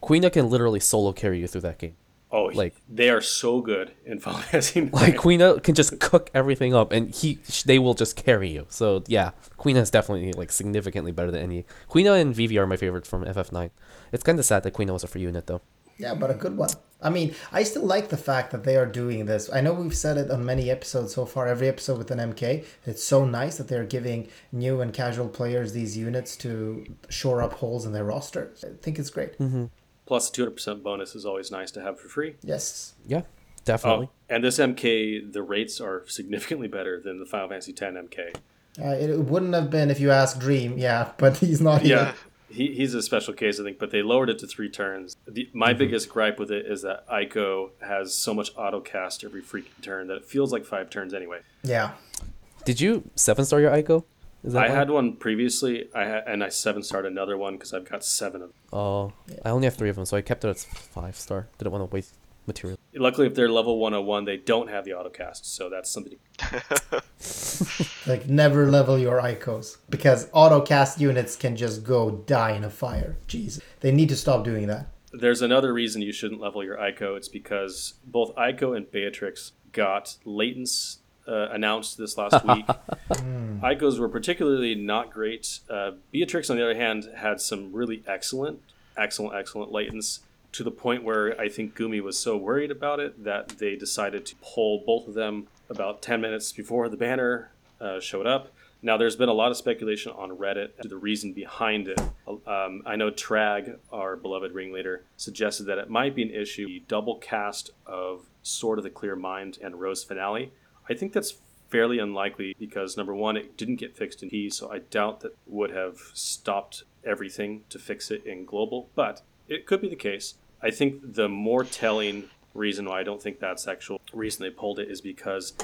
Quina can literally solo carry you through that game. Oh, like- like they are so good in Final Fantasy. IX. Like Quina can just cook everything up, and he they will just carry you. So yeah, Quina is definitely like significantly better than any. Quina and Vivi are my favorites from FF9. It's kind of sad that Quina was a free unit though. Yeah, but a good one. I mean, I still like the fact that they are doing this. I know we've said it on many episodes so far, every episode with an MK. It's so nice that they're giving new and casual players these units to shore up holes in their roster. I think it's great. Mm-hmm. Plus, two hundred percent bonus is always nice to have for free. Yes. Yeah, definitely. Oh, and this MK, the rates are significantly better than the Final Fantasy X MK. Uh, it wouldn't have been if you asked Dream, yeah, but he's not here. Yeah, he, he's a special case, I think, but they lowered it to three turns. The, my biggest gripe with it is that Eiko has so much auto cast every freaking turn that it feels like five turns anyway. Yeah. Did you seven star your Eiko? Is I one? had one previously, I had, and I seven starred another one because I've got seven of them. Oh, I only have three of them, so I kept it at five star. Didn't want to waste material. Luckily, if they're level 101, they don't have the auto cast, so that's something. Like, never level your Eikos because auto cast units can just go die in a fire. Jeez. They need to stop doing that. There's another reason you shouldn't level your Eiko. It's because both Eiko and Beatrix got latents uh, announced this last week. Eiko's were particularly not great. Uh, Beatrix, on the other hand, had some really excellent, excellent, excellent latents to the point where I think Gumi was so worried about it that they decided to pull both of them about 10 minutes before the banner uh, showed up. Now, there's been a lot of speculation on Reddit as to the reason behind it. Um, I know Trag, our beloved ringleader, suggested that it might be an issue the double cast of Sword of the Clear Mind and Rose Finale. I think that's fairly unlikely because number one, it didn't get fixed in P, so I doubt that would have stopped everything to fix it in global, but it could be the case. I think the more telling reason why I don't think that's actual reason they pulled it is because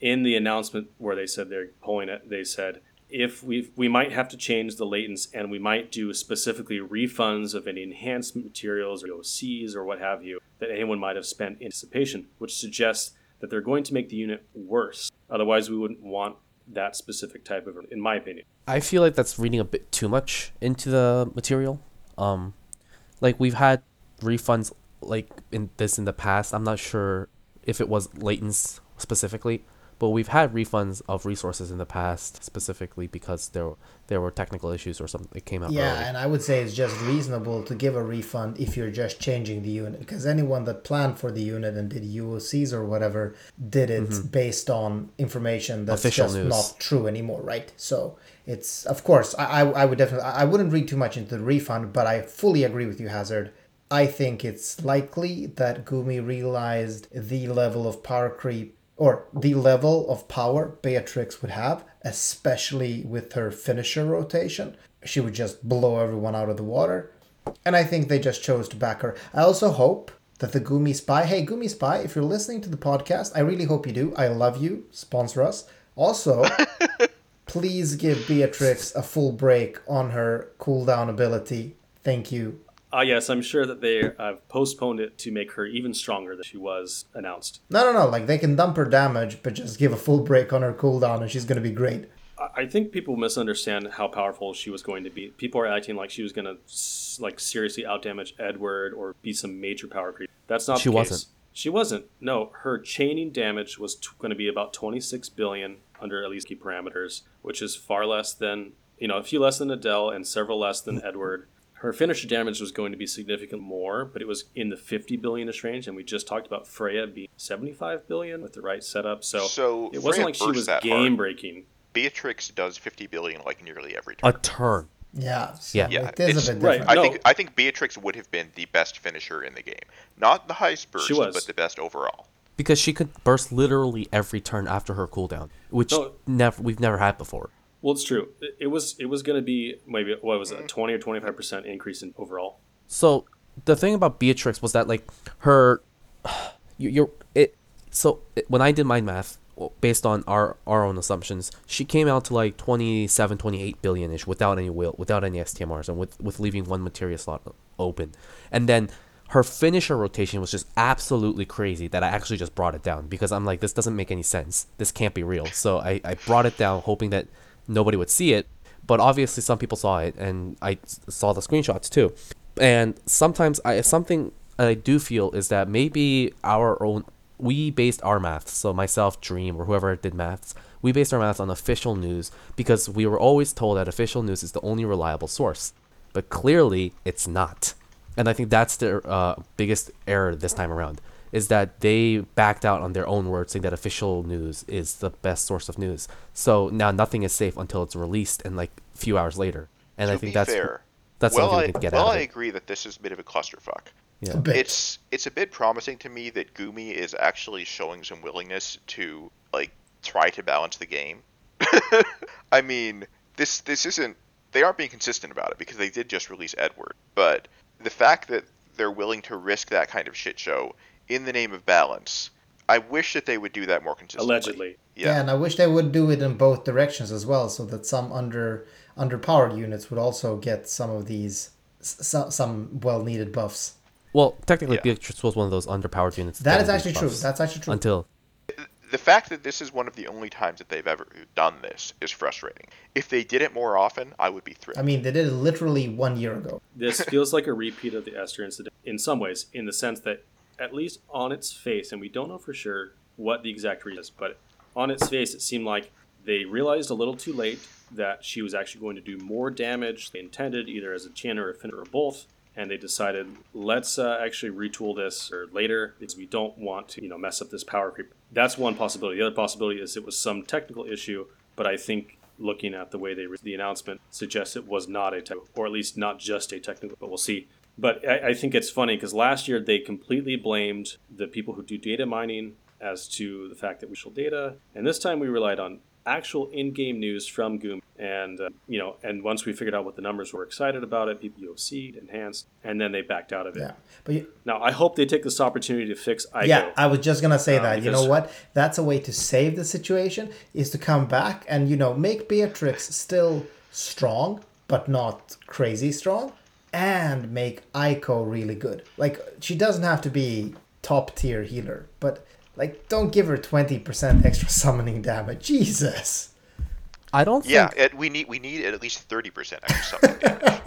in the announcement where they said they're pulling it, they said if we we might have to change the latents and we might do specifically refunds of any enhancement materials or OCs or what have you that anyone might have spent in anticipation, which suggests that they're going to make the unit worse. Otherwise, we wouldn't want that specific type of, in my opinion. I feel like that's reading a bit too much into the material. Um, like we've had refunds like in this in the past. I'm not sure if it was latents specifically, but we've had refunds of resources in the past specifically because there there were technical issues or something that came out Yeah, early. and I would say it's just reasonable to give a refund if you're just changing the unit because anyone that planned for the unit and did UOCs or whatever did it based on information that's Mm-hmm. Official just news. not true anymore, right? So it's of course I, I I would definitely I wouldn't read too much into the refund, but I fully agree with you, Hazard. I think it's likely that Gumi realized the level of power creep or the level of power Beatrix would have, especially with her finisher rotation. She would just blow everyone out of the water. And I think they just chose to back her. I also hope that the Gumi Spy, hey, Gumi Spy, if you're listening to the podcast, I really hope you do. I love you. Sponsor us. Also, please give Beatrix a full break on her cooldown ability. Thank you. Ah, yes, I'm sure that they have postponed it to make her even stronger than she was announced. No, no, no. Like they can dump her damage, but just give a full break on her cooldown, and she's gonna be great. I I think people misunderstand how powerful she was going to be. People are acting like she was going to like seriously outdamage Edward or be some major power creep. That's not She the case. wasn't. She wasn't. No, her chaining damage was t- going to be about 26 billion under at least key parameters, which is far less than you know a few less than Edel and several less than Edward. Her finisher damage was going to be significant more, but it was in the 50 billionish range, and we just talked about Freya being 75 billion with the right setup. So, So, it wasn't Freya like she was that hard. game breaking. Beatrix does 50 billion like nearly every turn. A turn. Yeah. So Yeah. Yeah, It is it's- a right. I No. think I think Beatrix would have been the best finisher in the game. Not the highest burst, She was. but the best overall. because she could burst literally every turn after her cooldown, which No. never we've never had before. Well, it's true. It, it was it was going to be maybe what was Mm-hmm. it, twenty or twenty five percent increase in overall. So the thing about Beatrix was that like her, you, you're it. So it, when I did my math based on our our own assumptions, she came out to like 27, 28 billion ish without any will, without any STMRs, and with with leaving one materia slot open, and then. Her finisher rotation was just absolutely crazy that I actually just brought it down because I'm like, this doesn't make any sense. This can't be real. So I, I brought it down hoping that nobody would see it. But obviously, some people saw it, and I saw the screenshots too. And sometimes I something I do feel is that maybe our own we based our maths. So myself, Dream, or whoever did maths, we based our maths on official news because we were always told that official news is the only reliable source. But clearly, it's not. And I think that's their uh, biggest error this time around is that they backed out on their own word, saying that official news is the best source of news. So now nothing is safe until it's released, and like a few hours later. And to I think be that's fair, that's well, I, we get well, out I of agree that this is a bit of a clusterfuck. Yeah. A bit. It's it's a bit promising to me that Gumi is actually showing some willingness to like try to balance the game. I mean, this this isn't they aren't being consistent about it because they did just release Edward, but the fact that they're willing to risk that kind of shit show in the name of balance, I wish that they would do that more consistently. Allegedly, Yeah. Yeah. and I wish they would do it in both directions as well, so that some under underpowered units would also get some of these some, some well needed buffs. Well, technically, Yeah. Beatrix was one of those underpowered units. That is actually true. That's actually true. Until the fact that this is one of the only times that they've ever done this is frustrating. If they did it more often, I would be thrilled. I mean, they did it literally one year ago. this feels like a repeat of the Esther incident in some ways, in the sense that at least on its face, and we don't know for sure what the exact reason is, but on its face, it seemed like they realized a little too late that she was actually going to do more damage than intended, either as a chin or a fin or both. And they decided, let's uh, actually retool this or later because we don't want to, you know, mess up this power creep. That's one possibility. The other possibility is it was some technical issue, but I think looking at the way they re- the announcement suggests it was not a tech, or at least not just a technical. But we'll see. But I, I think it's funny because last year they completely blamed the people who do data mining as to the fact that we show data, and this time we relied on actual in-game news from Goom. And uh, you know, and once we figured out what the numbers were, excited about it. People UOC'd, enhanced, and then they backed out of it. Yeah, but you, Now I hope they take this opportunity to fix Eiko. yeah, I was just gonna say Uh, that. You know what? That's a way to save the situation is to come back and you know make Beatrix still strong, but not crazy strong, and make Eiko really good. Like she doesn't have to be top tier healer, but like don't give her twenty percent extra summoning damage. Jesus. I don't think yeah, it, we need we need at least thirty percent extra summoning damage.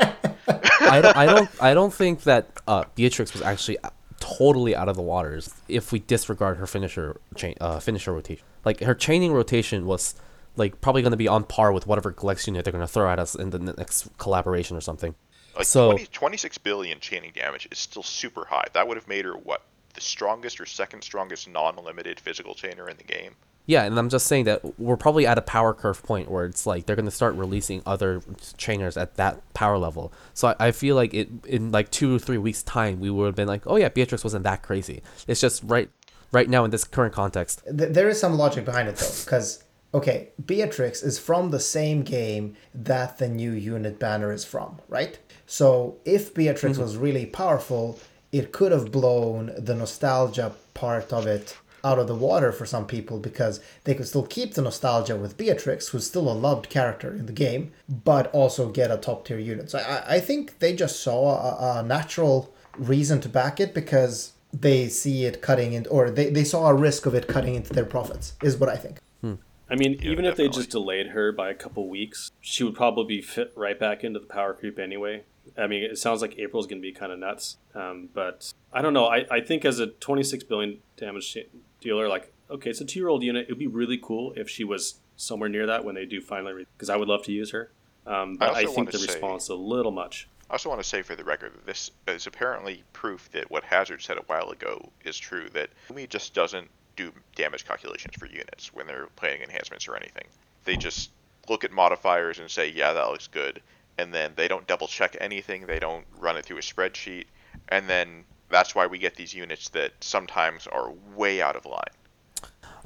I don't, I don't, I don't think that uh, Beatrix was actually totally out of the waters if we disregard her finisher chain, uh, finisher rotation. Like her chaining rotation was like probably going to be on par with whatever Glex unit they're going to throw at us in the next collaboration or something. Like So- 20, 26 billion chaining damage is still super high. That would have made her what the strongest or second strongest non-limited physical chainer in the game. Yeah, and I'm just saying that we're probably at a power curve point where it's like they're going to start releasing other chainers at that power level. So I, I feel like it in like two or three weeks time we would have been like, oh yeah, Beatrix wasn't that crazy. It's just right right now in this current context. There is some logic behind it though, because okay, Beatrix is from the same game that the new unit banner is from, right? So if Beatrix mm-hmm. was really powerful, it could have blown the nostalgia part of it out of the water for some people because they could still keep the nostalgia with Beatrix, who's still a loved character in the game, but also get a top tier unit. So I, I think they just saw a, a natural reason to back it because they see it cutting in, or they, they saw a risk of it cutting into their profits, is what I think. Hmm. I mean, Yeah, even if they just delayed her by a couple weeks, she would probably fit right back into the power creep anyway. I mean, it sounds like April's going to be kind of nuts, um, but I don't know. I, I think as a 26 billion damage dealer, like, okay, it's a two year old unit. It would be really cool if she was somewhere near that when they do finally, because I would love to use her. Um, but I I, think the say- response is a little much. I also want to say for the record that this is apparently proof that what Hazard said a while ago is true. That Gumi just doesn't do damage calculations for units when they're playing enhancements or anything. They just look at modifiers and say, yeah, that looks good, and then they don't double check anything. They don't run it through a spreadsheet, and then that's why we get these units that sometimes are way out of line.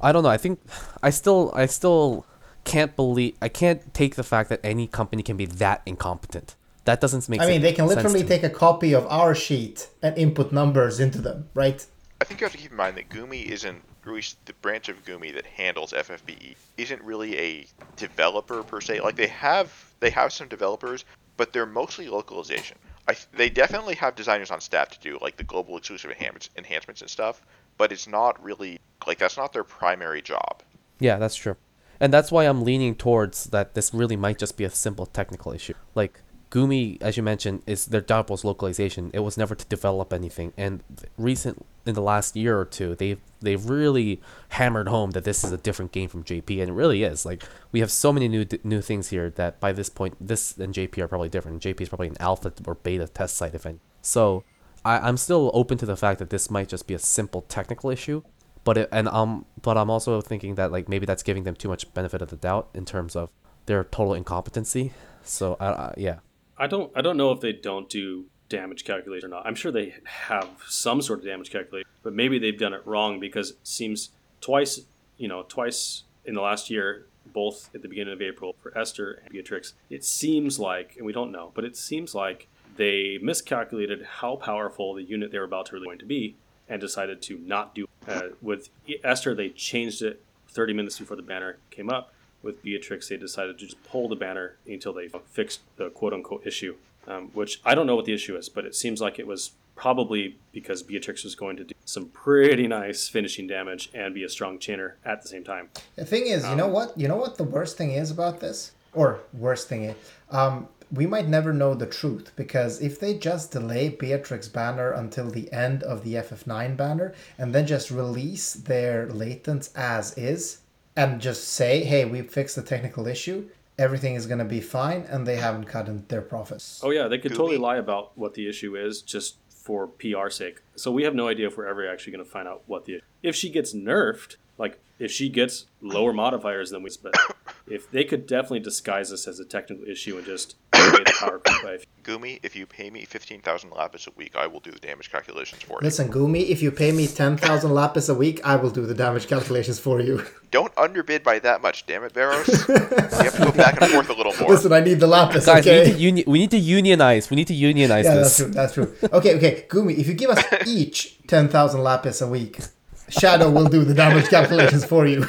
I don't know. I think I still I still can't believe I can't take the fact that any company can be that incompetent. That doesn't make. I mean, they can literally to me. take a copy of our sheet and input numbers into them, right? I think you have to keep in mind that Gumi isn't, or the branch of Gumi that handles FFBE isn't really a developer per se. Like they have, they have some developers, but they're mostly localization. I, they definitely have designers on staff to do like the global exclusive enhancements and stuff, but it's not really like that's not their primary job. Yeah, that's true. And that's why I'm leaning towards that this really might just be a simple technical issue. Like Gumi, as you mentioned, is their job was localization. It was never to develop anything. And recent in the last year or two, they've they've really hammered home that this is a different game from JP, and it really is. Like we have so many new new things here that by this point, this and JP are probably different. JP is probably an alpha or beta test site, event. So I, I'm still open to the fact that this might just be a simple technical issue but it, and um but I'm also thinking that like maybe that's giving them too much benefit of the doubt in terms of their total incompetency. So I, I yeah. I don't I don't know if they don't do damage calculation or not. I'm sure they have some sort of damage calculation, but maybe they've done it wrong because it seems twice, you know, twice in the last year, both at the beginning of April for Esther and Beatrix, it seems like, and we don't know, but it seems like they miscalculated how powerful the unit they were about to really going to be and decided to not do uh, with Esther they changed it 30 minutes before the banner came up with Beatrix they decided to just pull the banner until they fixed the quote unquote issue um, which I don't know what the issue is but it seems like it was probably because Beatrix was going to do some pretty nice finishing damage and be a strong chainer at the same time The thing is, you know what? You know what the worst thing is about this, or worst thing is, um, we might never know the truth because if they just delay Beatrix banner until the end of the FF9 banner and then just release their latents as is and just say, "Hey, we fixed the technical issue," everything is going to be fine, and they haven't cut in their profits. Oh yeah, they could totally lie about what the issue is just for PR sake. So we have no idea if we're ever actually going to find out what the if she gets nerfed, like if she gets lower modifiers than we but if they could definitely disguise this as a technical issue and just power creep by a few- Gumi, if you pay me 15,000 lapis a week, I will do the damage calculations for you. Listen, Gumi, if you pay me 10,000 lapis a week, I will do the damage calculations for you. Don't underbid by that much, damn it, Veros. you have to go back and forth a little more. Listen, I need the lapis, Guys, okay? we need to uni- we need to unionize. We need to unionize Yeah, this. that's true. That's true. Okay, okay, Gumi, if you give us each ten thousand lapis a week, Shadow will do the damage calculations for you.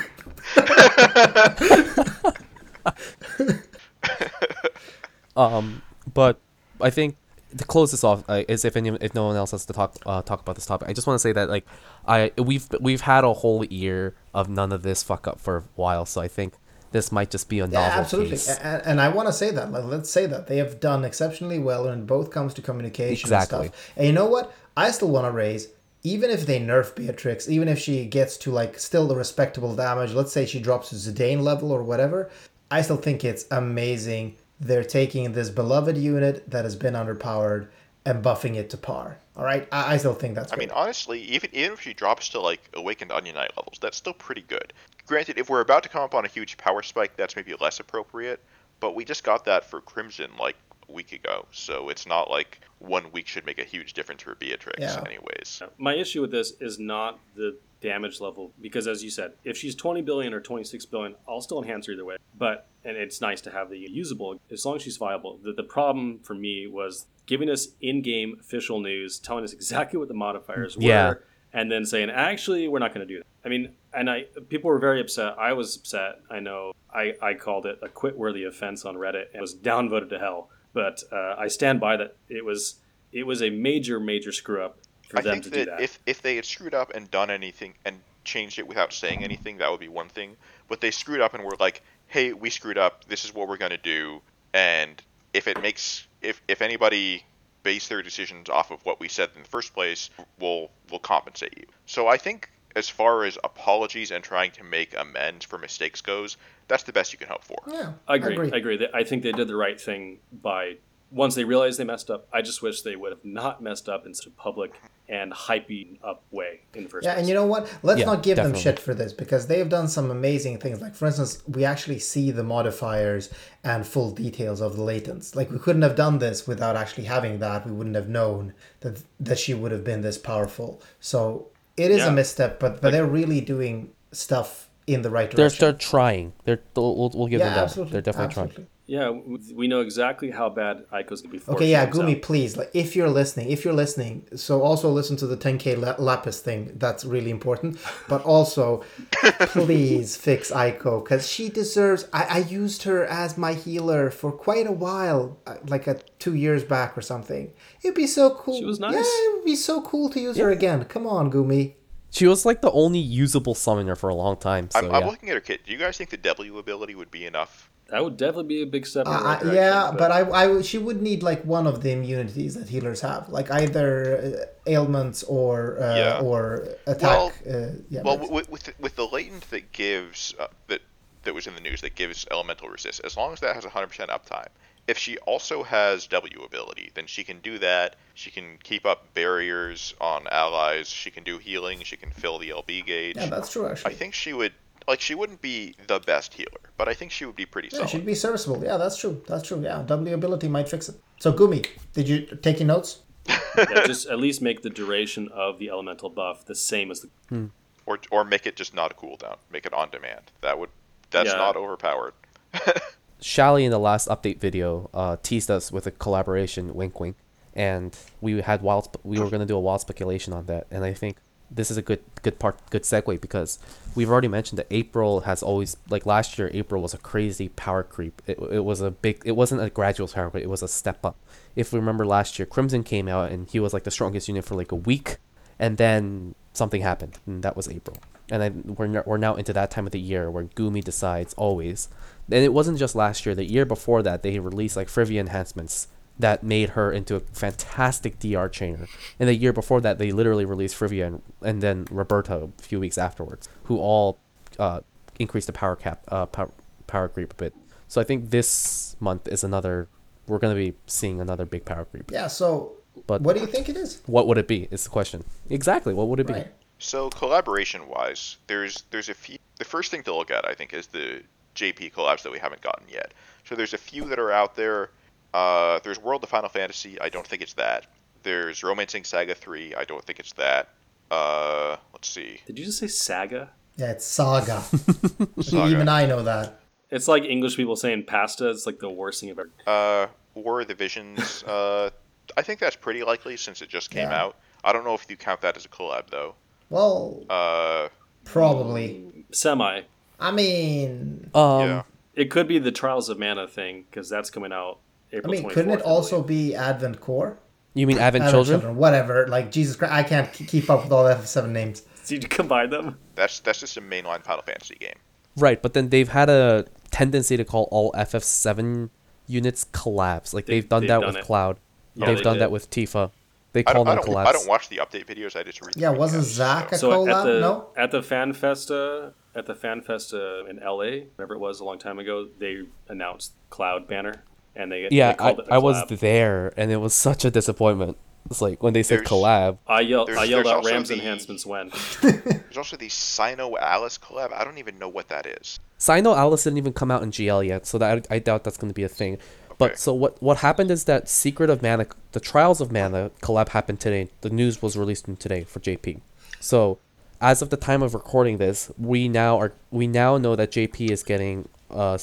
Um, but I think to close this off uh, is if any if no one else has to talk uh, talk about this topic, I just want to say that like I we've we've had a whole year of none of this fuck up for a while, so I think this might just be a novel Yeah, absolutely. case. And, and I want to say that. Like, let's say that they have done exceptionally well when it both comes to communication Exactly. and stuff. And you know what? I still want to raise. Even if they nerf Beatrix, even if she gets to like still the respectable damage, let's say she drops to Zidane level or whatever, I still think it's amazing. They're taking this beloved unit that has been underpowered and buffing it to par. All right, I, I still think that's. I mean, honestly, even even if she drops to like Awakened Onion Knight levels, that's still pretty good. Granted, if we're about to come up on a huge power spike, that's maybe less appropriate. But we just got that for Crimson like week ago, so it's not like one week should make a huge difference for Beatrix, Yeah. anyways. My issue with this is not the damage level because, as you said, if she's 20 billion or 26 billion, I'll still enhance her either way. But and it's nice to have the usable as long as she's viable. The, the problem for me was giving us in-game official news, telling us exactly what the modifiers were, Yeah. and then saying actually we're not going to do that. I mean, and I people were very upset. I was upset. I know. I I called it a quit-worthy offense on Reddit and was downvoted to hell. But uh, I stand by that. It was it was a major major screw up for I them think to that, do that. if if they had screwed up and done anything and changed it without saying anything, that would be one thing. But they screwed up and were like, "Hey, we screwed up. This is what we're gonna do." And if it makes if if anybody base their decisions off of what we said in the first place, we'll we'll compensate you. So I think as far as apologies and trying to make amends for mistakes goes, that's the best you can hope for. yeah, I agree. I agree. That- I think they did the right thing by once they realized they messed up, I just wish they would have not messed up in such a public and hyping up way in the first Yeah, place. and you know what? Let's Yeah, not give them shit for this because they've done some amazing things. Like, for instance, we actually see the modifiers and full details of the latents. Like, we couldn't have done this without actually having that. We wouldn't have known that that she would have been this powerful. So it is Yeah. a misstep, but but they're really doing stuff in the right They're direction. they're trying. They're we'll, we'll give yeah, them that. absolutely. They're definitely absolutely. trying. yeah, we know exactly how bad Eiko's gonna be. Okay, yeah, Gumi, out. please, like if you're listening, if you're listening, so also listen to the 10k lapis thing. That's really important. But also, please fix Aiko because she deserves. I, I used her as my healer for quite a while, uh, like a two years back or something. It'd be so cool. She was nice. Yeah, it would be so cool to use her again. Come on, Gumi. She was like the only usable summoner for a long time. So I'm, yeah. I'm looking at her kit. Do you guys think the W ability would be enough? That would definitely be a big step. In Uh, right I- direction, yeah, but, I, I, she would need like one of the immunities that healers have, like either uh, ailments or uh, Yeah. or attack. uh, yeah, Well, with with the, with the latent that gives uh, that that was in the news that gives elemental resist, as long as that has 100% uptime. If she also has W ability, then she can do that. She can keep up barriers on allies. She can do healing. She can fill the LB gauge. yeah, that's true Actually, I think she would like she wouldn't be the best healer, but I think she would be pretty Yeah, solid. she'd be serviceable. Yeah, that's true. That's true. Yeah, W ability might fix it. So Gumi, did you take your notes? yeah, just at least make the duration of the elemental buff the same as the. Hmm. or or make it just not a cooldown. Make it on demand. That would that's Yeah. not overpowered. Shally in the last update video uh, teased us with a collaboration, wink wink, and we had wild. Spe- we were gonna do a wild speculation on that, and I think this is a good good part, good segue because we've already mentioned that April has always like last year. April was a crazy power creep. It, it was a big. It wasn't a gradual power, but it was a step up. If we remember last year, Crimson came out and he was like the strongest unit for like a week, and then something happened, and that was April. And then we're we're now into that time of the year where Gumi decides always. And it wasn't just last year. The year before that, they released like Fryevia enhancements that made her into a fantastic DR chainer. And the year before that, they literally released Fryevia and, and then Roberta a few weeks afterwards, who all uh, increased the power cap, uh, power, power creep a bit. So I think this month is another. We're gonna be seeing another big power creep. Yeah. So, But what do you think it is? what would it be? Is the question. Exactly. What would it be? Right. So collaboration wise, there's there's a few. The first thing to look at, I think, is the JP collabs that we haven't gotten yet. So there's a few that are out there. Uh, there's World of Final Fantasy. I don't think it's that. There's Romancing Saga 3. I don't think it's that. Uh, let's see. Did you just say saga? Yeah, it's Saga. Saga. Even I know that. It's like English people saying pasta. It's like the worst thing I've ever. Uh, War of the Visions. uh, I think that's pretty likely since it just came Yeah. out. I don't know if you count that as a collab though. Well, Uh, probably. Semi. I mean, Um, yeah. It could be the Trials of Mana thing because that's coming out I mean, 24th, couldn't it also be Advent Core? You mean Advent, Advent Children? Whatever. Like Jesus Christ, I can't keep up with all the F7 names. Did you combine them? That's that's just a mainline Final Fantasy game. Right, but then they've had a tendency to call all FF7 units collabs. Like They- they've done they've that done with it. Cloud. Yeah, they've they done did. that with Tifa. They I call don't, I them don't, collabs. I don't watch the update videos. I just read. The Yeah, wasn't Zack so- a So at collab? the No. at the Fan Festa at the Fan Festa in LA, whatever it was a long time ago, they announced Cloud banner and they yeah, they called I, it a I was there, and it was such a disappointment. It's like when they said There's- collab. I yelled I yelled there's out Rams the- enhancements when. There's also the SINoALICE collab. I don't even know what that is. SINoALICE didn't even come out in GL yet, so that I doubt that's going to be a thing. But so what? What happened is that Secret of Mana, the Trials of Mana collab happened today. The news was released today for JP. So, as of the time of recording this, we now are we now know that JP is getting uh,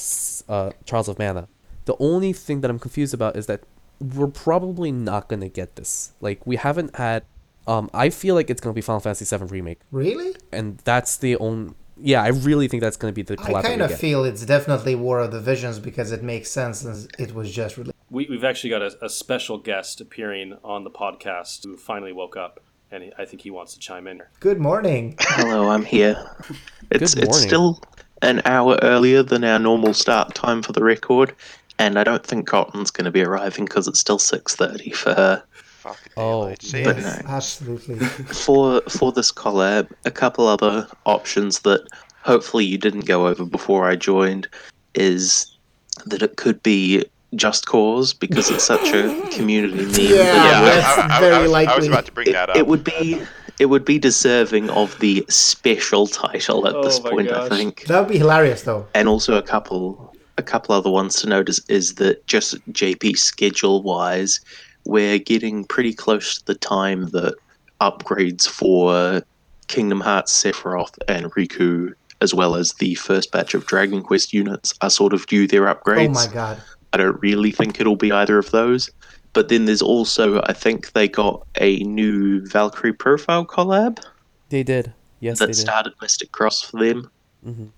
uh Trials of Mana. The only thing that I'm confused about is that we're probably not going to get this. Like we haven't had. Um, I feel like it's going to be Final Fantasy VII remake, Really? and that's the only. Yeah, I really think that's going to be the collab. I kind of feel it's definitely War of the Visions because it makes sense since it was just released. We, we've actually got a, a special guest appearing on the podcast who finally woke up, and he, I think he wants to chime in. Good morning. Hello, I'm here. It's Good it's still an hour earlier than our normal start time for the record, and I don't think Cotton's going to be arriving because it's still six thirty for her. Fuck Oh, daylight But savings. no. Absolutely. For for this collab, a couple other options that hopefully you didn't go over before I joined is that it could be Just Cause because it's such a community meme. Yeah, Yeah, that's I, I- I very was, I was likely. about to bring It, that up. it would be it would be deserving of the special title at Oh this point, gosh. I think. That would be hilarious, though. And also a couple a couple other ones to note is, is that just JP schedule wise, we're getting pretty close to the time that upgrades for Kingdom Hearts, Sephiroth, and Riku, as well as the first batch of Dragon Quest units, are sort of due their upgrades. Oh my god. I don't really think it'll be either of those. But then there's also, I think they got a new Valkyrie profile collab They did. Yes, that they did. started Mystic Cross for them. Mhm.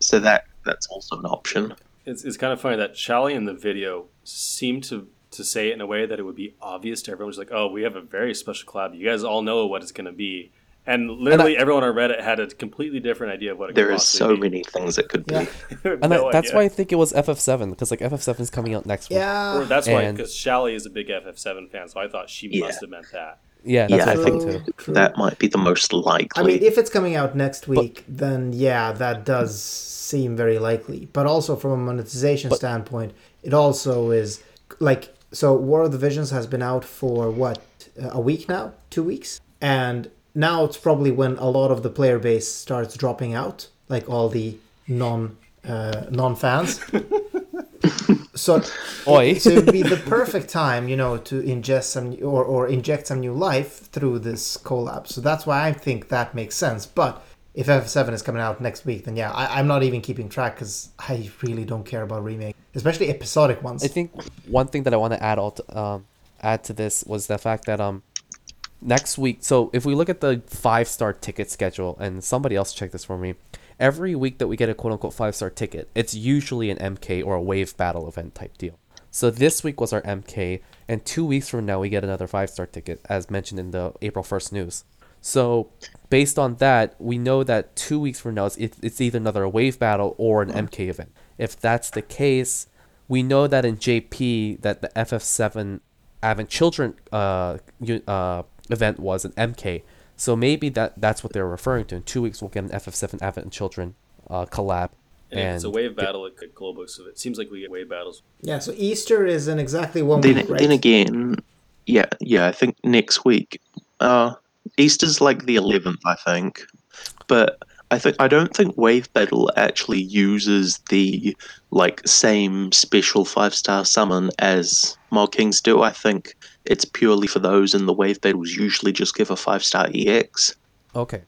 So that that's also an option. It's, it's kind of funny that Shally in the video seemed to to say it in a way that it would be obvious to everyone. She's like, "Oh, we have a very special collab. You guys all know what it's going to be." And literally, everyone on Reddit had a completely different idea of what it There could is possibly so be. many things it could be. Yeah. And No I, that's idea. why I think it was FF7 because like FF7 is coming out next week. Or Yeah. that's why, because Shally is a big FF7 fan, so I thought she Yeah. must have meant that. Yeah, that's Yeah, what I I think True, too. That might be the most likely. I mean, if it's coming out next week, then yeah, that does seem very likely. But also from a monetization standpoint, it also is like so. War of the Visions has been out for what a week now, two weeks, and now it's probably when a lot of the player base starts dropping out, like all the non uh, non fans. so Oi. so it would be the perfect time, you know, to ingest some or, or inject some new life through this collab. So that's why I think that makes sense. But if F7 is coming out next week, then yeah, I, I'm not even keeping track because I really don't care about remake, especially episodic ones. I think one thing that I want to add all to, um, add to this was the fact that um next week. So if we look at the five star ticket schedule, and somebody else check this for me, every week that we get a quote unquote five star ticket, it's usually an MK or a wave battle event type deal. So this week was our MK, and two weeks from now we get another five star ticket, as mentioned in the April first news. So based on that, we know that two weeks from now it's, it's either another wave battle or an MK event. If that's the case, we know that in JP that the FF7 Advent Children uh, u- uh, event was an MK. So maybe that that's what they're referring to. In two weeks, we'll get an FF7 Advent Children uh, collab. And, if it's a wave battle, it could global. So it seems like we get wave battles. yeah, so Easter is in exactly one then, week, right? then again, yeah, yeah, I think next week. Uh, Easter's like the 11th, I think. But I think I don't think Wave Battle actually uses the like same special five star summon as Mog Kings do. I think it's purely for those, and the Wave Battles usually just give a five star EX. Okay.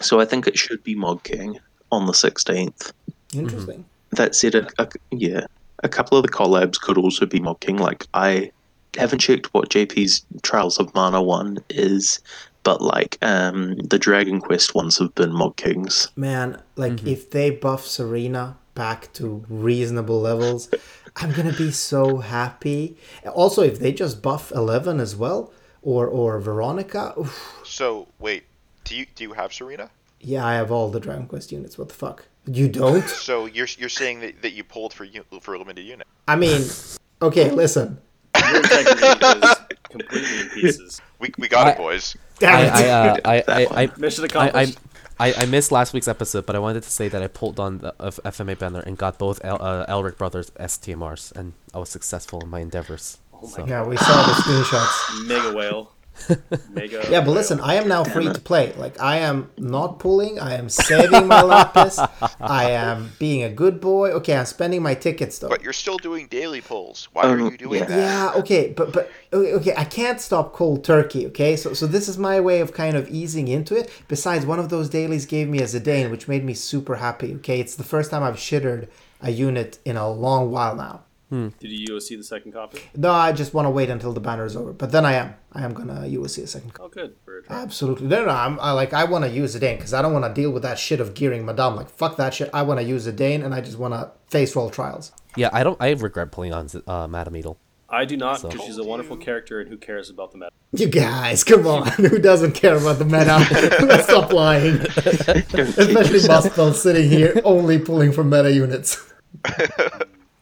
So I think it should be Mog King on the 16th. Interesting. Mm-hmm. That said, a, a, yeah, a couple of the collabs could also be Mog King. Like I haven't checked what JP's Trials of Mana one is, but like um, the Dragon Quest ones have been Mog Kings. Man, like if they buff Serena back to reasonable levels, I'm gonna be so happy. Also, if they just buff Eleven as well, or or Veronica, oof, So wait, do you do you have Serena? yeah, I have all the Dragon Quest units. What the fuck? You don't? So you're you're saying that, that you pulled for u- for a limited unit? I mean, okay, listen. Your integrity is completely in pieces. We, we got I- it, boys. Damn I it. I, uh, I, I, I, Mission I, I, accomplished. I, I missed last week's episode, but I wanted to say that I pulled on the of FMA banner and got both El, uh, Elric Brothers STMRs, and I was successful in my endeavors. oh my So- yeah, we saw the screenshots. Mega whale. Mega. Yeah, but listen, I am now free to play. Like I am not pulling. I am saving my lapis. I am being a good boy. Okay, I'm spending my tickets though. But you're still doing daily pulls. Why are Um, you doing yeah. that? Yeah, okay, but but okay, okay, I can't stop cold turkey. Okay, so so this is my way of kind of easing into it. Besides, one of those dailies gave me a Zidane, which made me super happy. Okay, it's the first time I've shittered a unit in a long while now. Did you UOC the second copy? No, I just want to wait until the banner is over. But then I am, I am gonna USC a second. Oh, good. For. Absolutely, no, no, I'm I, like I want to use a Dane because I don't want to deal with that shit of gearing Madame. Like fuck that shit. I want to use a Dane and I just want to face roll trials. Yeah, I don't. I regret pulling on uh, Madame Edel. I do not, So- because she's a wonderful character, and who cares about the meta? You guys, come on. Who doesn't care about the meta? Let's stop lying. Especially yourself. Sitting here only pulling from meta units.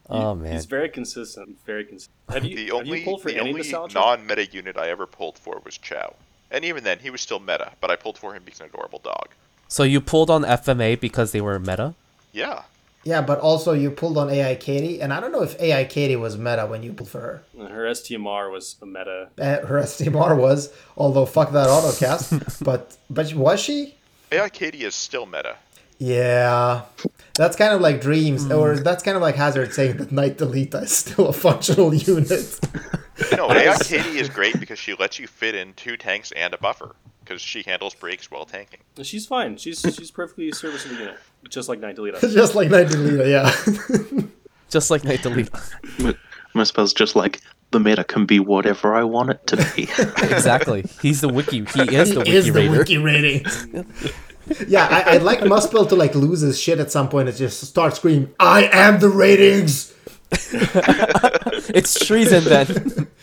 Oh man, He's very consistent. Very consistent. Have you, The have only you pulled for the any only nostalgia? non-meta unit I ever pulled for was Chow, and even then he was still meta. But I pulled for him because he's an adorable dog. so you pulled on FMA because they were meta? Yeah, Yeah, but also you pulled on AI Katie, and I don't know if AI Katie was meta when you pulled for her. Her STMR was a meta. Uh, her STMR was, although fuck that autocast. but but was she? AI Katie is still meta. Yeah, that's kind of like Dreams, hmm. or that's kind of like Hazard saying that Night Delita is still a functional unit. No, AI Katie is great because she lets you fit in two tanks and a buffer because she handles breaks while tanking. She's fine. She's she's perfectly serviceable unit, just like Night Delita. Just like Night Delita, yeah. Just like Night Delete. Muspel's just like the meta can be whatever I want it to be. exactly. He's the wiki. He is the He wiki is the raider. wiki rating. yeah, I, I'd like Muspel to like lose his shit at some point and just start screaming, "I am the ratings." It's treason then.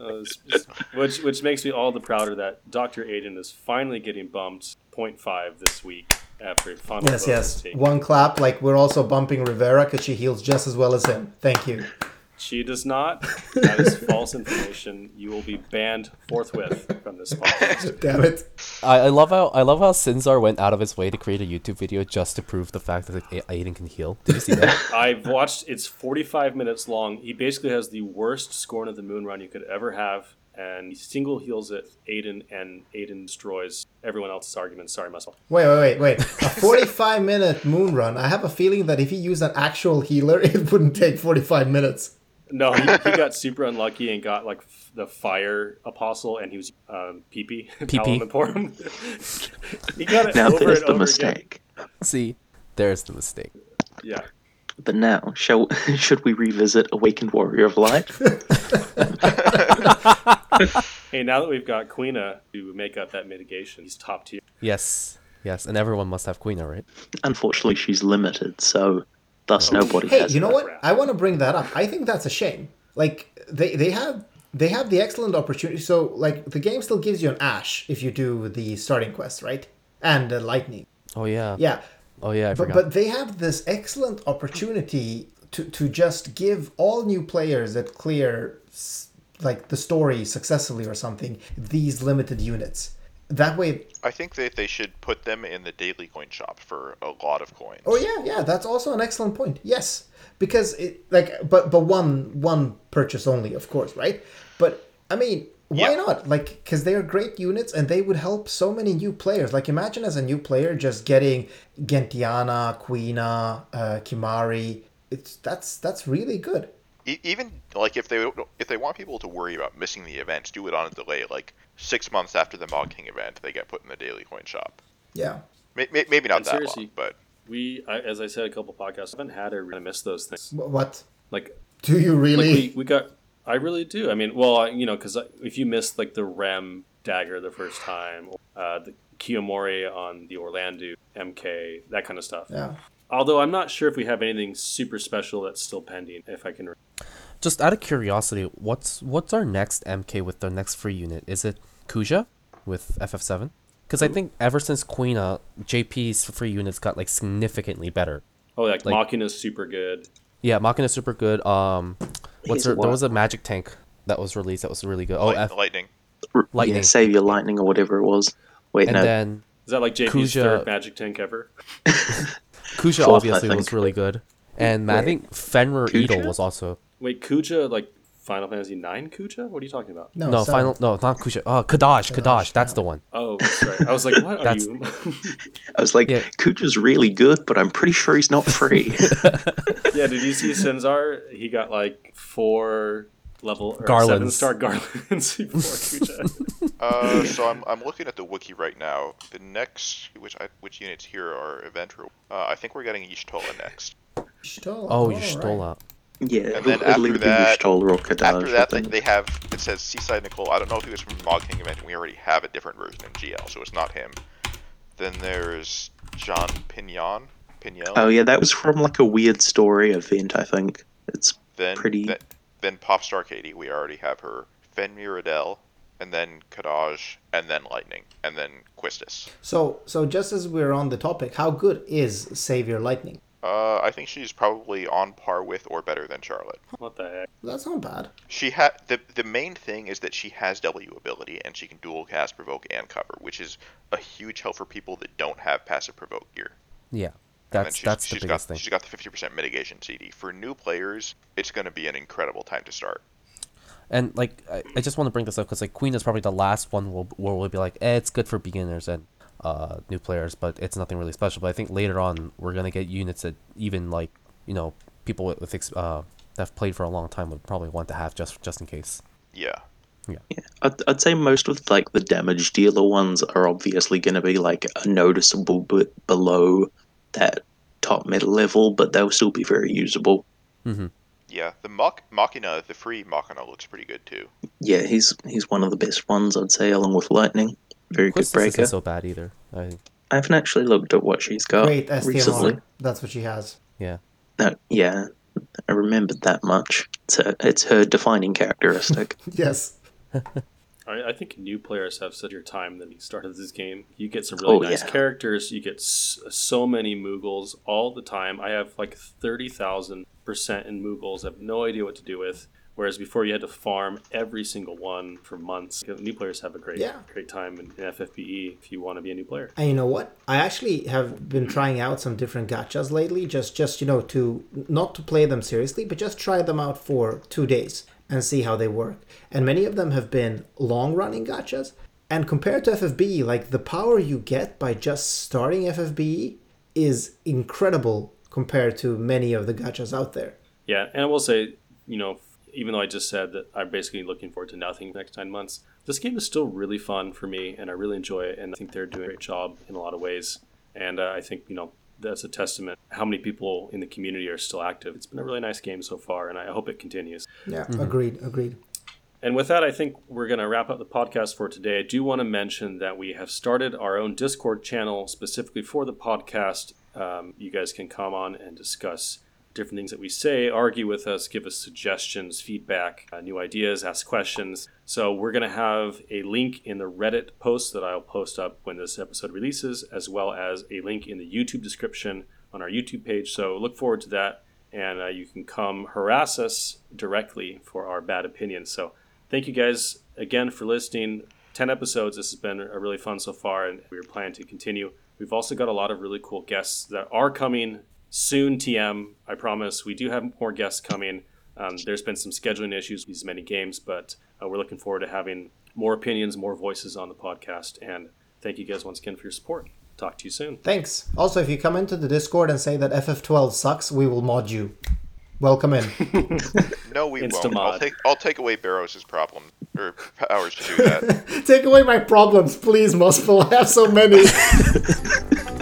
Uh, s- s- which which makes me all the prouder that Dr. Aiden is finally getting bumped 0.5 this week after final Yes, yes. One clap. Like we're also bumping Rivera because she heals just as well as him. Thank you. She does not. That is false information. You will be banned forthwith from this podcast. Damn it. I, I love how I love how Sinzar went out of his way to create a YouTube video just to prove the fact that A- Aiden can heal. Did you see that? I've watched. It's 45 minutes long. He basically has the worst scorn of the moon run you could ever have, and he single heals it. Aiden and Aiden destroys everyone else's arguments. Sorry, muscle. Wait, wait, wait, wait. A 45 minute moon run. I have a feeling that if he used an actual healer, it wouldn't take 45 minutes. No, he, he got super unlucky and got like f- the fire apostle, and he was um, PP. PP. Palamon he got it now over there's the over mistake. see, there's the mistake. Yeah. But now, shall should we revisit Awakened Warrior of Light? Hey, now that we've got Quina to make up that mitigation, he's top tier. Yes, yes, and everyone must have Quina, right? Unfortunately, she's limited, so thus nobody Hey, has. you know her. what? I want to bring that up. I think that's a shame. Like they they have they have the excellent opportunity. So like the game still gives you an ash if you do the starting quest, right? And uh, lightning. Oh yeah. Yeah. Oh yeah, I But forgot. but they have this excellent opportunity to to just give all new players that clear like the story successfully or something these limited units. That way I think that they should put them in the daily coin shop for a lot of coins. Oh yeah, yeah, that's also an excellent point. Yes, because it like but but one one purchase only, of course, right? But I mean, why Yeah. not? Like cuz they are great units and they would help so many new players. Like imagine as a new player just getting Gentiana, Quina, uh, Kimahri. It's that's that's really good. Even like if they if they want people to worry about missing the events, do it on a delay. Like six months after the Mog King event, they get put in the daily coin shop. Yeah. May- may- maybe not And that seriously- long, but We, I, as I said a couple podcasts, I haven't had a really miss those things. What? Like, Do you like really? we, we got. I really do. I mean, well, I- you know, because if you missed like the Rem dagger the first time, uh, the Kiyomori on the Orlandeau MK, that kind of stuff. yeah. Although I'm not sure if we have anything super special that's still pending. If I can, Just out of curiosity, what's what's our next MK with the next free unit? Is it Kuja with FF7? Because I think ever since Quina, uh, JP's free units got like significantly better. oh, like, Like- Machina is super good. Yeah, Machina is super good. Um, what's He's there? There was a magic tank that was released that was really good. Oh, light- F- lightning. Lightning. Yeah, Savior Lightning or whatever it was. Wait, and no. then Is that like JP's Kuja- third magic tank ever? Kuja Fourth, obviously was really good, and I think Fenrir Kuja? Edel was also Wait, Kuja, like Final Fantasy Nine Kuja? What are you talking about? No, no seven. final no not Kuja. Oh, Kadaj, Kadaj, that's the one. Oh, that's right. I was like, what are That's- you? I was like, Yeah. Kuja's really good, but I'm pretty sure he's not free. yeah, did you see Senzar? He got like four level or seven Garlands. star garlands before Kuja. Uh, so I'm, I'm looking at the wiki right now. The next, which I, which units here are event room. Uh, I think we're getting Y'shtola next. Stola. Oh, all you right. Stole out. yeah, And then it'll after either that- Y'shtola or Kadaj, After that, they, they have it says Seaside Nicole. I don't know if he was from the Mog King event, we already have a different version in GL, so it's not him. Then there's John Pignon. Pignel. Oh yeah, that was from like a weird story event, I think. It's then pretty- Then, then Popstar Katie. We already have her. Fen Miradel, and then Kadaj, and then Lightning, and then Quistis. So so just as we're on the topic, how good is Savior Lightning? Uh, I think she's probably on par with or better than Charlotte. what the heck? That's not bad. She ha the the main thing is that she has W ability and she can dual cast, provoke, and cover, which is a huge help for people that don't have passive provoke gear. Yeah. Maybe maybe not that Yeah. and then That's she's, that's the she's got biggest thing. she's got the 50% mitigation CD. For new players, it's going to be an incredible time to start. And like, I, I just want to bring this up because like Quina is probably the last one where, where we'll be like, eh, it's good for beginners and uh, new players, but it's nothing really special. But I think later on we're gonna get units that even like you know people with, with uh, that have played for a long time would probably want to have just just in case. Yeah. Yeah, I'd, I'd say most of like the damage dealer ones are obviously going to be like a noticeable bit below that top mid level, but they'll still be very usable. Mm-hmm. Yeah, the Mach- Machina, the free Machina looks pretty good too. Yeah, he's he's one of the best ones I'd say, along with Lightning. Very good Quistis breaker. isn't so bad either. I I haven't actually looked at what she's got Great recently. That's what she has. yeah. No, yeah, I remembered that much. It's a, it's her defining characteristic. Yes. I, I think new players have such your time than you started this game. You get some really Oh, nice yeah. characters. You get so many Moogles all the time. I have like thirty thousand percent in Moogles. I have no idea what to do with. Whereas before you had to farm every single one for months. New players have a great Yeah. great time in, in FFBE if you want to be a new player. And you know what? I actually have been trying out some different gachas lately, just just you know to not to play them seriously, but just try them out for two days and see how they work. And many of them have been long running gachas. And compared to FFBE, like the power you get by just starting FFBE is incredible compared to many of the gachas out there. Yeah, and I will say, you know, even though I just said that I'm basically looking forward to nothing next nine months, this game is still really fun for me, and I really enjoy it, and I think they're doing a great job in a lot of ways. And uh, I think you know that's a testament how many people in the community are still active. It's been a really nice game so far, and I hope it continues. Yeah, agreed, agreed. And with that, I think we're going to wrap up the podcast for today. I do want to mention that we have started our own Discord channel specifically for the podcast. Um, you guys can come on and discuss different things that we say, argue with us, give us suggestions, feedback, uh, new ideas, ask questions. So we're going to have a link in the Reddit post that I'll post up when this episode releases, as well as a link in the YouTube description on our YouTube page. So look forward to that. And uh, you can come harass us directly for our bad opinions. So thank you guys again for listening. 10 episodes. This has been a really fun so far, and we're planning to continue. We've also got a lot of really cool guests that are coming soon, TM. I promise. We do have more guests coming. Um, there's been some scheduling issues with these many games, but uh, we're looking forward to having more opinions, more voices on the podcast. And thank you guys once again for your support. Talk to you soon. Thanks. Also, if you come into the Discord and say that FF12 sucks, we will mod you. Welcome in. No, we won't. Instamod. I'll take I'll take away Barrows' problem or powers to do that. Take away my problems, please, Mospel. I have so many.